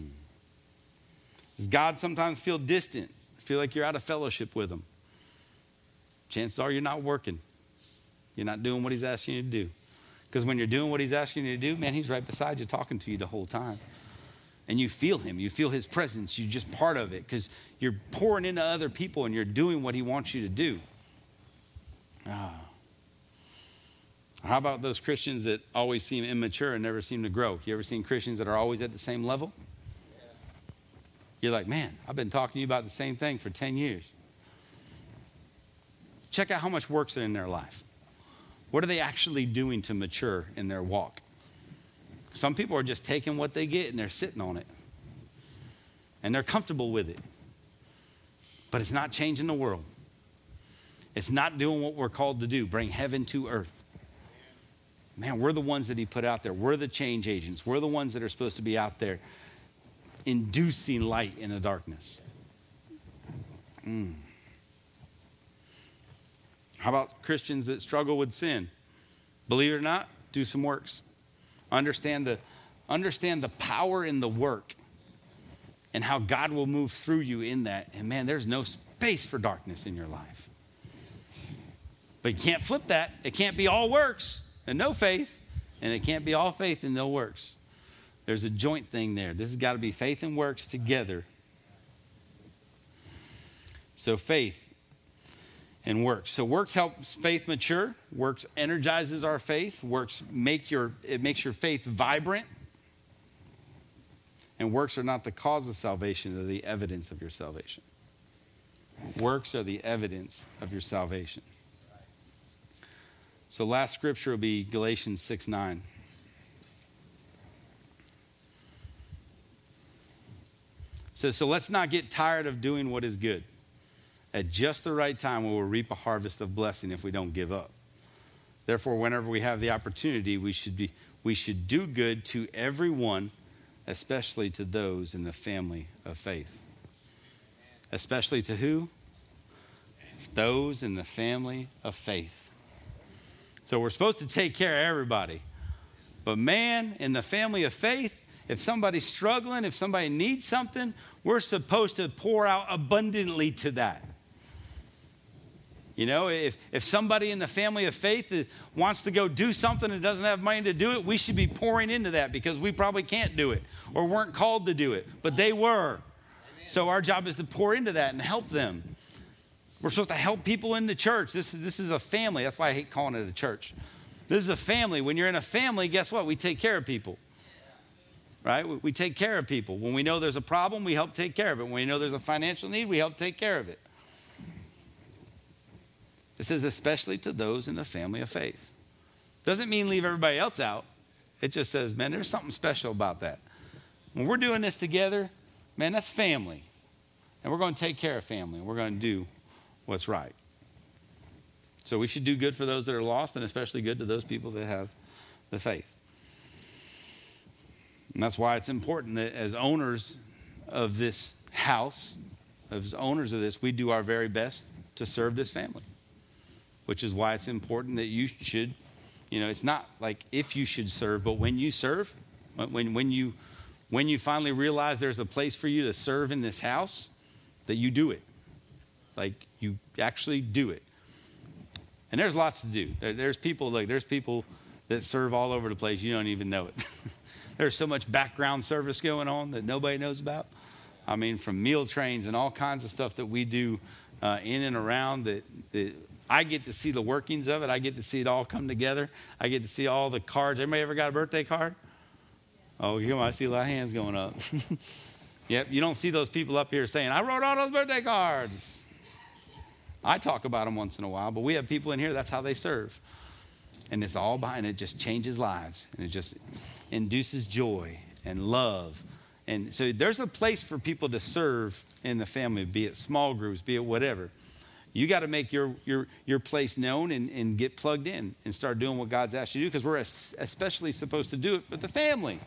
Does God sometimes feel distant? Feel like you're out of fellowship with Him? Chances are you're not working. You're not doing what He's asking you to do. Because when you're doing what He's asking you to do, man, He's right beside you talking to you the whole time. And you feel Him. You feel His presence. You're just part of it because you're pouring into other people and you're doing what He wants you to do. Ah. How about those Christians that always seem immature and never seem to grow? You ever seen Christians that are always at the same level? You're like, man, I've been talking to you about the same thing for 10 years. Check out how much work's in their life. What are they actually doing to mature in their walk? Some people are just taking what they get and they're sitting on it. And they're comfortable with it. But it's not changing the world. It's not doing what we're called to do bring heaven to earth. Man, we're the ones that he put out there. We're the change agents. We're the ones that are supposed to be out there inducing light in the darkness. Mm. How about Christians that struggle with sin? Believe it or not, do some works. Understand the, understand the power in the work and how God will move through you in that. And man, there's no space for darkness in your life. But you can't flip that. It can't be all works and no faith, and it can't be all faith and no works. There's a joint thing there. This has got to be faith and works together. So faith and works. So works helps faith mature. Works energizes our faith. Works make your it makes your faith vibrant. And works are not the cause of salvation, they're the evidence of your salvation. Works are the evidence of your salvation. So last scripture will be Galatians 6 9. Says, So let's not get tired of doing what is good. At just the right time, we will reap a harvest of blessing if we don't give up. Therefore, whenever we have the opportunity, we should, be, we should do good to everyone, especially to those in the family of faith. Especially to who? Those in the family of faith. So we're supposed to take care of everybody. But man, in the family of faith, if somebody's struggling, if somebody needs something, we're supposed to pour out abundantly to that. You know, if, if somebody in the family of faith wants to go do something and doesn't have money to do it, we should be pouring into that because we probably can't do it or weren't called to do it, but they were. So our job is to pour into that and help them. We're supposed to help people in the church. This this is a family. That's why I hate calling it a church. This is a family. When you're in a family, guess what? We take care of people. Right? We, we take care of people. When we know there's a problem, we help take care of it. When we know there's a financial need, we help take care of it. It says, especially to those in the family of faith. Doesn't mean leave everybody else out. It just says, man, there's something special about that. When we're doing this together, man, that's family. And we're going to take care of family. We're going to do what's right. So we should do good for those that are lost, and especially good to those people that have the faith. And that's why it's important that as owners of this house, as owners of this, we do our very best to serve this family which is why it's important that you should, you know, it's not like if you should serve, but when you serve, when, when, you, when you finally realize there's a place for you to serve in this house, that you do it. Like you actually do it. And there's lots to do. There, there's people like there's people that serve all over the place. You don't even know it. there's so much background service going on that nobody knows about. I mean, from meal trains and all kinds of stuff that we do uh, in and around that, that I get to see the workings of it. I get to see it all come together. I get to see all the cards. Everybody ever got a birthday card? Oh, you I see a lot of hands going up. yep, you don't see those people up here saying, I wrote all those birthday cards. I talk about them once in a while, but we have people in here, that's how they serve. And it's all behind it, just changes lives. And it just induces joy and love. And so there's a place for people to serve in the family, be it small groups, be it whatever. You got to make your, your, your place known and, and get plugged in and start doing what God's asked you to do because we're especially supposed to do it for the family.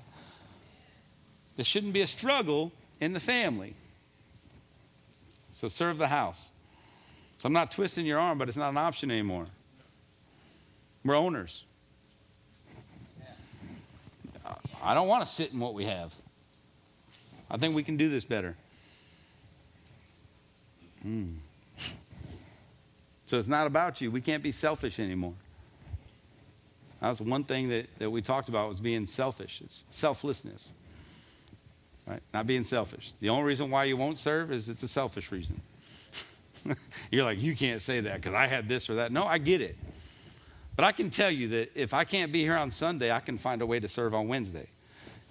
There shouldn't be a struggle in the family. So serve the house. So I'm not twisting your arm, but it's not an option anymore. We're owners. I don't want to sit in what we have. I think we can do this better. Hmm. So it's not about you. We can't be selfish anymore. That was one thing that, that we talked about was being selfish. It's selflessness. Right? Not being selfish. The only reason why you won't serve is it's a selfish reason. You're like, you can't say that because I had this or that. No, I get it. But I can tell you that if I can't be here on Sunday, I can find a way to serve on Wednesday.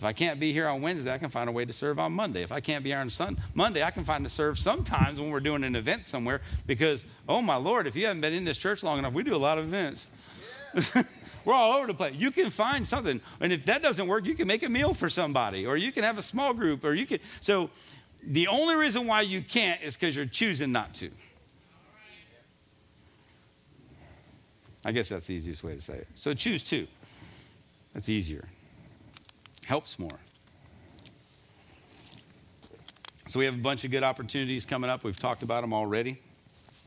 If I can't be here on Wednesday, I can find a way to serve on Monday. If I can't be here on Sunday, Monday, I can find to serve sometimes when we're doing an event somewhere because, oh my Lord, if you haven't been in this church long enough, we do a lot of events. we're all over the place. You can find something. And if that doesn't work, you can make a meal for somebody or you can have a small group or you can. So the only reason why you can't is because you're choosing not to. I guess that's the easiest way to say it. So choose two. That's easier. Helps more. So we have a bunch of good opportunities coming up. We've talked about them already,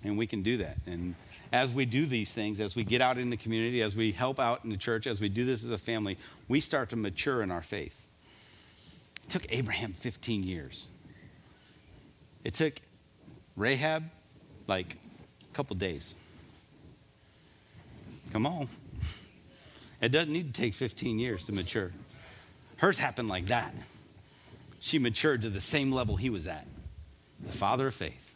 and we can do that. And as we do these things, as we get out in the community, as we help out in the church, as we do this as a family, we start to mature in our faith. It took Abraham 15 years. It took Rahab like a couple days. Come on. It doesn't need to take 15 years to mature. Hers happened like that. She matured to the same level he was at. The father of faith.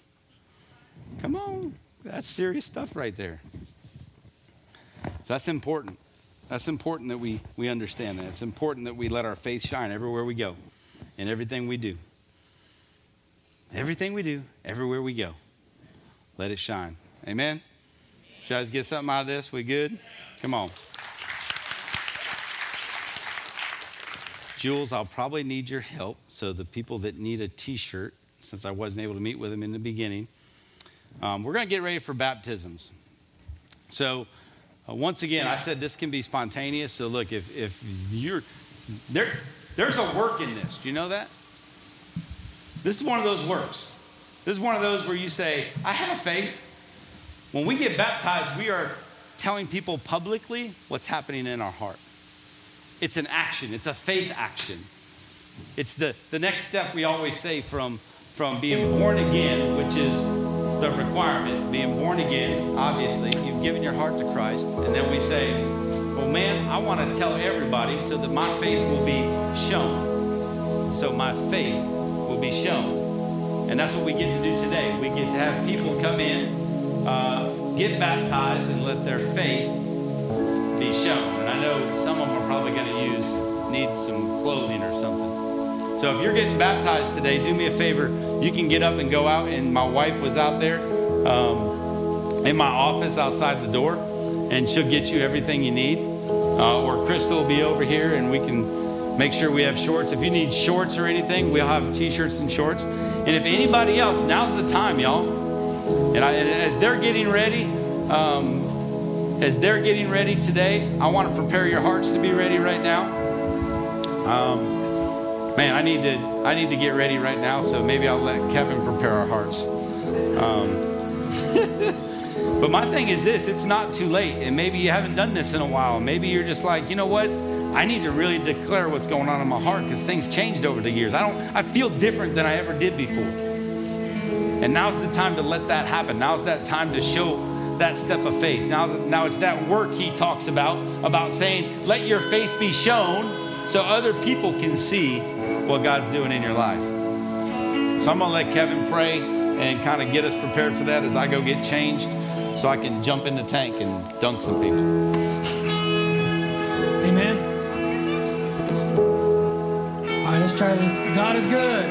Come on. That's serious stuff right there. So that's important. That's important that we, we understand that. It's important that we let our faith shine everywhere we go and everything we do. Everything we do, everywhere we go. Let it shine. Amen? Should I guys get something out of this? We good? Come on. Jules, I'll probably need your help. So, the people that need a t shirt, since I wasn't able to meet with them in the beginning, um, we're going to get ready for baptisms. So, uh, once again, I said this can be spontaneous. So, look, if, if you're there, there's a work in this. Do you know that? This is one of those works. This is one of those where you say, I have faith. When we get baptized, we are telling people publicly what's happening in our heart. It's an action, it's a faith action. It's the, the next step we always say from, from being born again, which is the requirement. Being born again, obviously, you've given your heart to Christ. And then we say, well, man, I want to tell everybody so that my faith will be shown. So my faith will be shown. And that's what we get to do today. We get to have people come in, uh, get baptized, and let their faith be shown. And I know some of probably going to use, need some clothing or something. So if you're getting baptized today, do me a favor. You can get up and go out. And my wife was out there um, in my office outside the door, and she'll get you everything you need. Uh, or Crystal will be over here, and we can make sure we have shorts. If you need shorts or anything, we'll have t-shirts and shorts. And if anybody else, now's the time, y'all. And, I, and as they're getting ready, um, as they're getting ready today, I want to prepare your hearts to be ready right now. Um, man, I need to I need to get ready right now, so maybe I'll let Kevin prepare our hearts. Um, but my thing is this: it's not too late, and maybe you haven't done this in a while. Maybe you're just like, you know what? I need to really declare what's going on in my heart because things changed over the years. I don't. I feel different than I ever did before. And now's the time to let that happen. Now's that time to show that step of faith. Now, now it's that work he talks about, about saying, let your faith be shown so other people can see what God's doing in your life. So I'm going to let Kevin pray and kind of get us prepared for that as I go get changed so I can jump in the tank and dunk some people. Amen. All right, let's try this. God is good.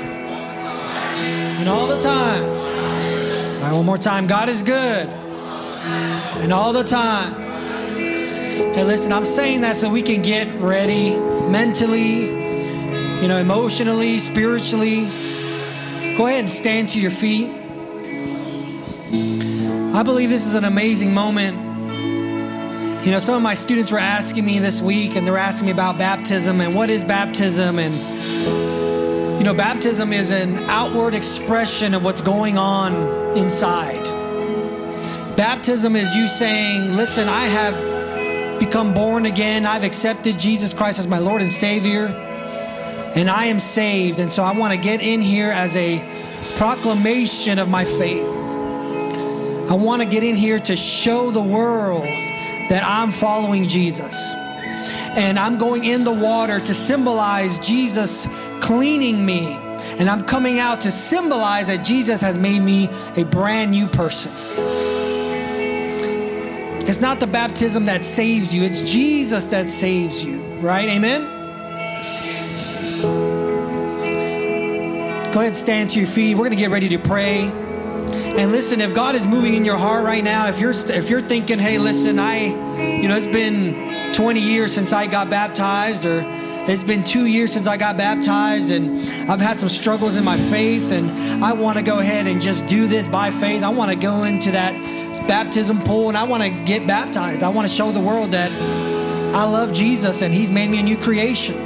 And all the time. All right, one more time. God is good. And all the time. Hey, listen, I'm saying that so we can get ready mentally, you know, emotionally, spiritually. Go ahead and stand to your feet. I believe this is an amazing moment. You know, some of my students were asking me this week, and they're asking me about baptism and what is baptism. And, you know, baptism is an outward expression of what's going on inside. Baptism is you saying, listen, I have become born again. I've accepted Jesus Christ as my Lord and Savior, and I am saved. And so I want to get in here as a proclamation of my faith. I want to get in here to show the world that I'm following Jesus. And I'm going in the water to symbolize Jesus cleaning me. And I'm coming out to symbolize that Jesus has made me a brand new person. It's not the baptism that saves you, it's Jesus that saves you, right? Amen? Go ahead and stand to your feet. We're going to get ready to pray. And listen, if God is moving in your heart right now, if you're if you're thinking, "Hey, listen, I you know, it's been 20 years since I got baptized or it's been 2 years since I got baptized and I've had some struggles in my faith and I want to go ahead and just do this by faith. I want to go into that baptism pool and I want to get baptized. I want to show the world that I love Jesus and he's made me a new creation.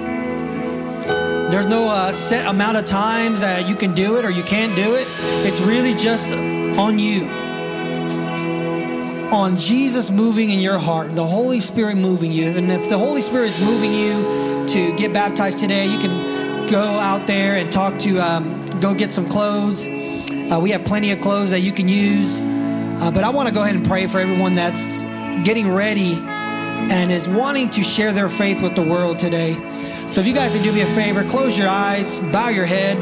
There's no uh, set amount of times that you can do it or you can't do it. It's really just on you. On Jesus moving in your heart, the Holy Spirit moving you. And if the Holy Spirit's moving you to get baptized today, you can go out there and talk to, um, go get some clothes. Uh, we have plenty of clothes that you can use. Uh, but I want to go ahead and pray for everyone that's getting ready and is wanting to share their faith with the world today. So if you guys can do me a favor, close your eyes, bow your head.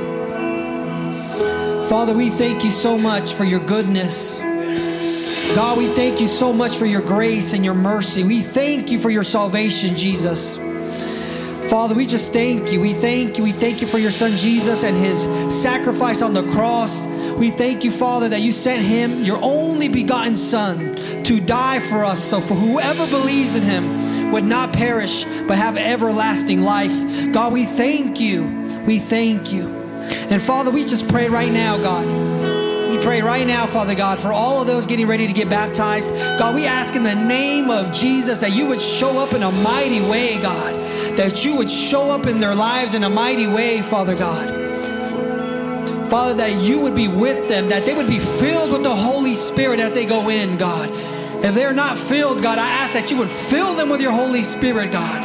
Father, we thank you so much for your goodness. God, we thank you so much for your grace and your mercy. We thank you for your salvation, Jesus. Father, we just thank you. We thank you. We thank you for your son Jesus and his sacrifice on the cross. We thank you, Father, that you sent him, your only begotten son, to die for us. So for whoever believes in him would not perish, but have everlasting life. God, we thank you. We thank you. And Father, we just pray right now, God. We pray right now, Father God, for all of those getting ready to get baptized. God, we ask in the name of Jesus that you would show up in a mighty way, God. That you would show up in their lives in a mighty way, Father God. Father, that you would be with them, that they would be filled with the Holy Spirit as they go in, God. If they're not filled, God, I ask that you would fill them with your Holy Spirit, God.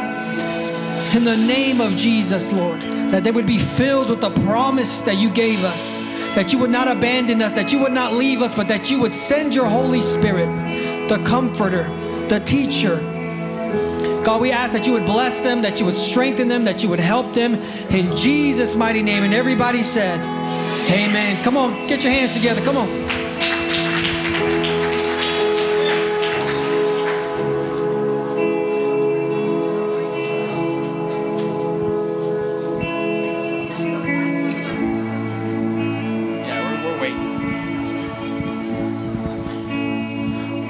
In the name of Jesus, Lord, that they would be filled with the promise that you gave us, that you would not abandon us, that you would not leave us, but that you would send your Holy Spirit, the comforter, the teacher. God, we ask that you would bless them, that you would strengthen them, that you would help them in Jesus' mighty name. And everybody said, Amen. Come on, get your hands together. Come on. Yeah, we're, we're waiting.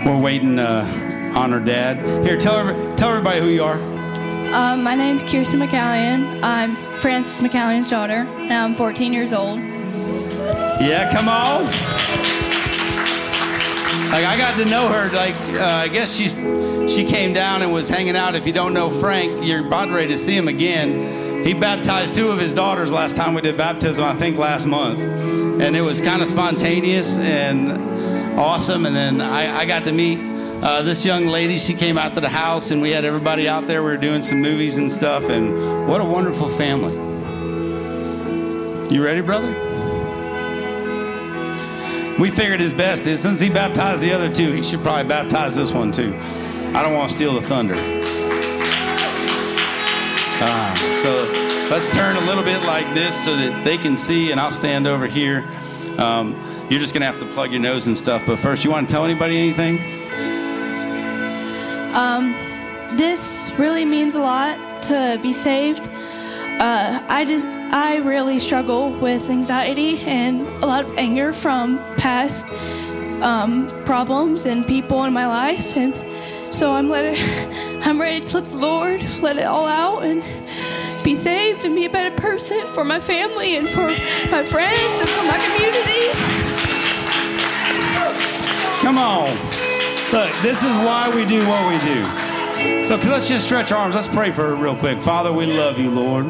We're waiting uh, on her dad. Here, tell her, tell everybody who you are. Um, my name's Kirsten McCallion. I'm Francis McCallion's daughter, and I'm 14 years old. Yeah, come on. Like I got to know her. Like uh, I guess she's she came down and was hanging out. If you don't know Frank, you're about ready to see him again. He baptized two of his daughters last time we did baptism. I think last month, and it was kind of spontaneous and awesome. And then I, I got to meet uh, this young lady. She came out to the house, and we had everybody out there. We were doing some movies and stuff. And what a wonderful family. You ready, brother? We figured his best is since he baptized the other two, he should probably baptize this one too. I don't want to steal the thunder. Uh, so let's turn a little bit like this so that they can see, and I'll stand over here. Um, you're just going to have to plug your nose and stuff. But first, you want to tell anybody anything? Um, this really means a lot to be saved. Uh, I just I really struggle with anxiety and a lot of anger from past um, problems and people in my life, and so I'm ready. I'm ready to let the Lord let it all out and be saved and be a better person for my family and for my friends and for my community. Come on. Look, this is why we do what we do. So let's just stretch our arms. Let's pray for her real quick. Father, we love you, Lord,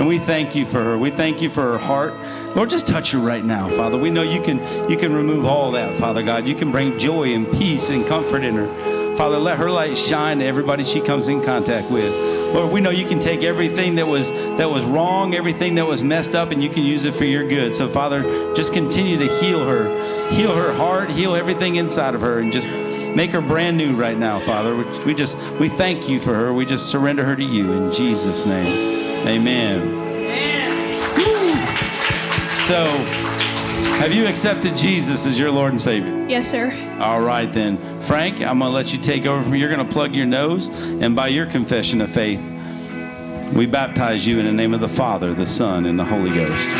and we thank you for her. We thank you for her heart. Lord, just touch her right now, Father. We know you can you can remove all that, Father God. You can bring joy and peace and comfort in her. Father, let her light shine to everybody she comes in contact with. Lord, we know you can take everything that was that was wrong, everything that was messed up, and you can use it for your good. So, Father, just continue to heal her, heal her heart, heal everything inside of her, and just make her brand new right now, Father. We, just we thank you for her. We just surrender her to you in Jesus' name. Amen. So, have you accepted Jesus as your Lord and Savior? Yes, sir. All right, then. Frank, I'm going to let you take over from You're going to plug your nose, and by your confession of faith, we baptize you in the name of the Father, the Son, and the Holy Ghost.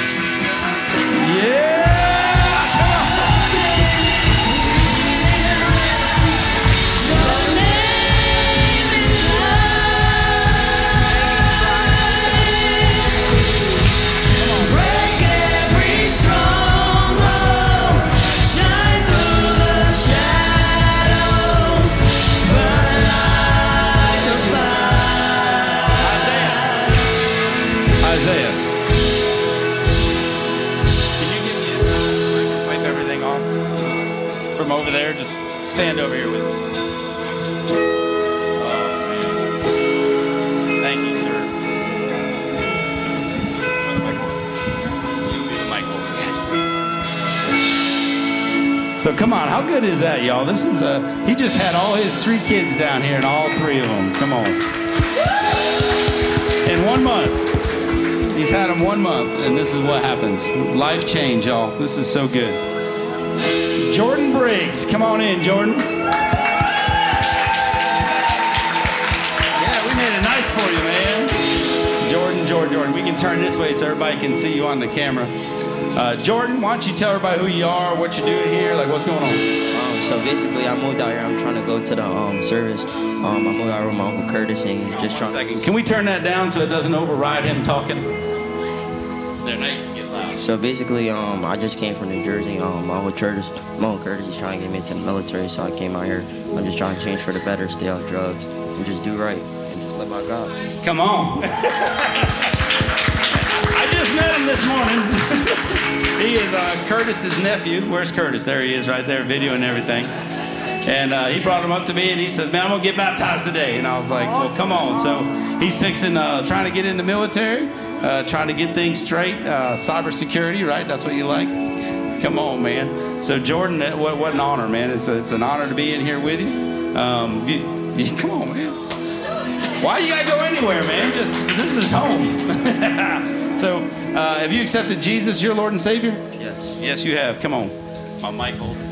Yeah! Stand over here with me. Oh, man. Thank you, sir. So come on, how good is that, y'all? This is a he just had all his three kids down here and all three of them. Come on. In one month. He's had them one month, and this is what happens. Life change, y'all. This is so good. Jordan Briggs, come on in, Jordan. Yeah, we made it nice for you, man. Jordan, Jordan, Jordan. We can turn this way so everybody can see you on the camera. Uh, Jordan, why don't you tell everybody who you are, what you're doing here, like what's going on? Um, so basically, I moved out here. I'm trying to go to the um, service. Um, I moved out here with my uncle Curtis, and he's just trying. Second, can we turn that down so it doesn't override him talking? So basically, um, I just came from New Jersey. Um, my whole Curtis, my uncle Curtis is trying to get me into the military, so I came out here. I'm just trying to change for the better, stay off drugs, and just do right, and just live my God. Come on. I just met him this morning. he is uh, Curtis's nephew. Where's Curtis? There he is, right there, video and everything. And uh, he brought him up to me, and he says, "Man, I'm gonna get baptized today." And I was like, "Well, come on." So he's fixing, uh, trying to get in the military, uh, trying to get things straight. Uh, cybersecurity, right? That's what you like. Come on, man. So Jordan, that- what, what an honor, man. It's, a, it's an honor to be in here with you. Um, you, you come on, man. Why you gotta go anywhere, man? Just this is home. so, uh, have you accepted Jesus, your Lord and Savior? Yes. Yes, you have. Come on. My mic holder.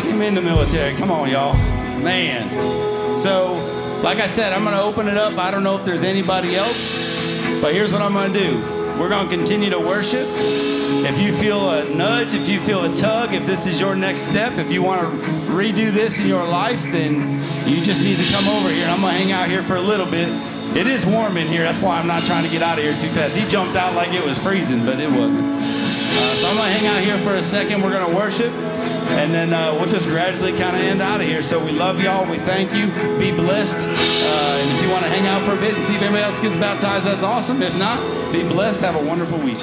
Like him in the military. Come on, y'all. Man. So, like I said, I'm going to open it up. I don't know if there's anybody else, but here's what I'm going to do. We're going to continue to worship. If you feel a nudge, if you feel a tug, if this is your next step, if you want to redo this in your life, then you just need to come over here. I'm going to hang out here for a little bit. It is warm in here. That's why I'm not trying to get out of here too fast. He jumped out like it was freezing, but it wasn't. Uh, so I'm going to hang out here for a second. We're going to worship. And then uh, we'll just gradually kind of end out of here. So we love y'all. We thank you. Be blessed. Uh, and if you want to hang out for a bit and see if anybody else gets baptized, that's awesome. If not, be blessed. Have a wonderful week.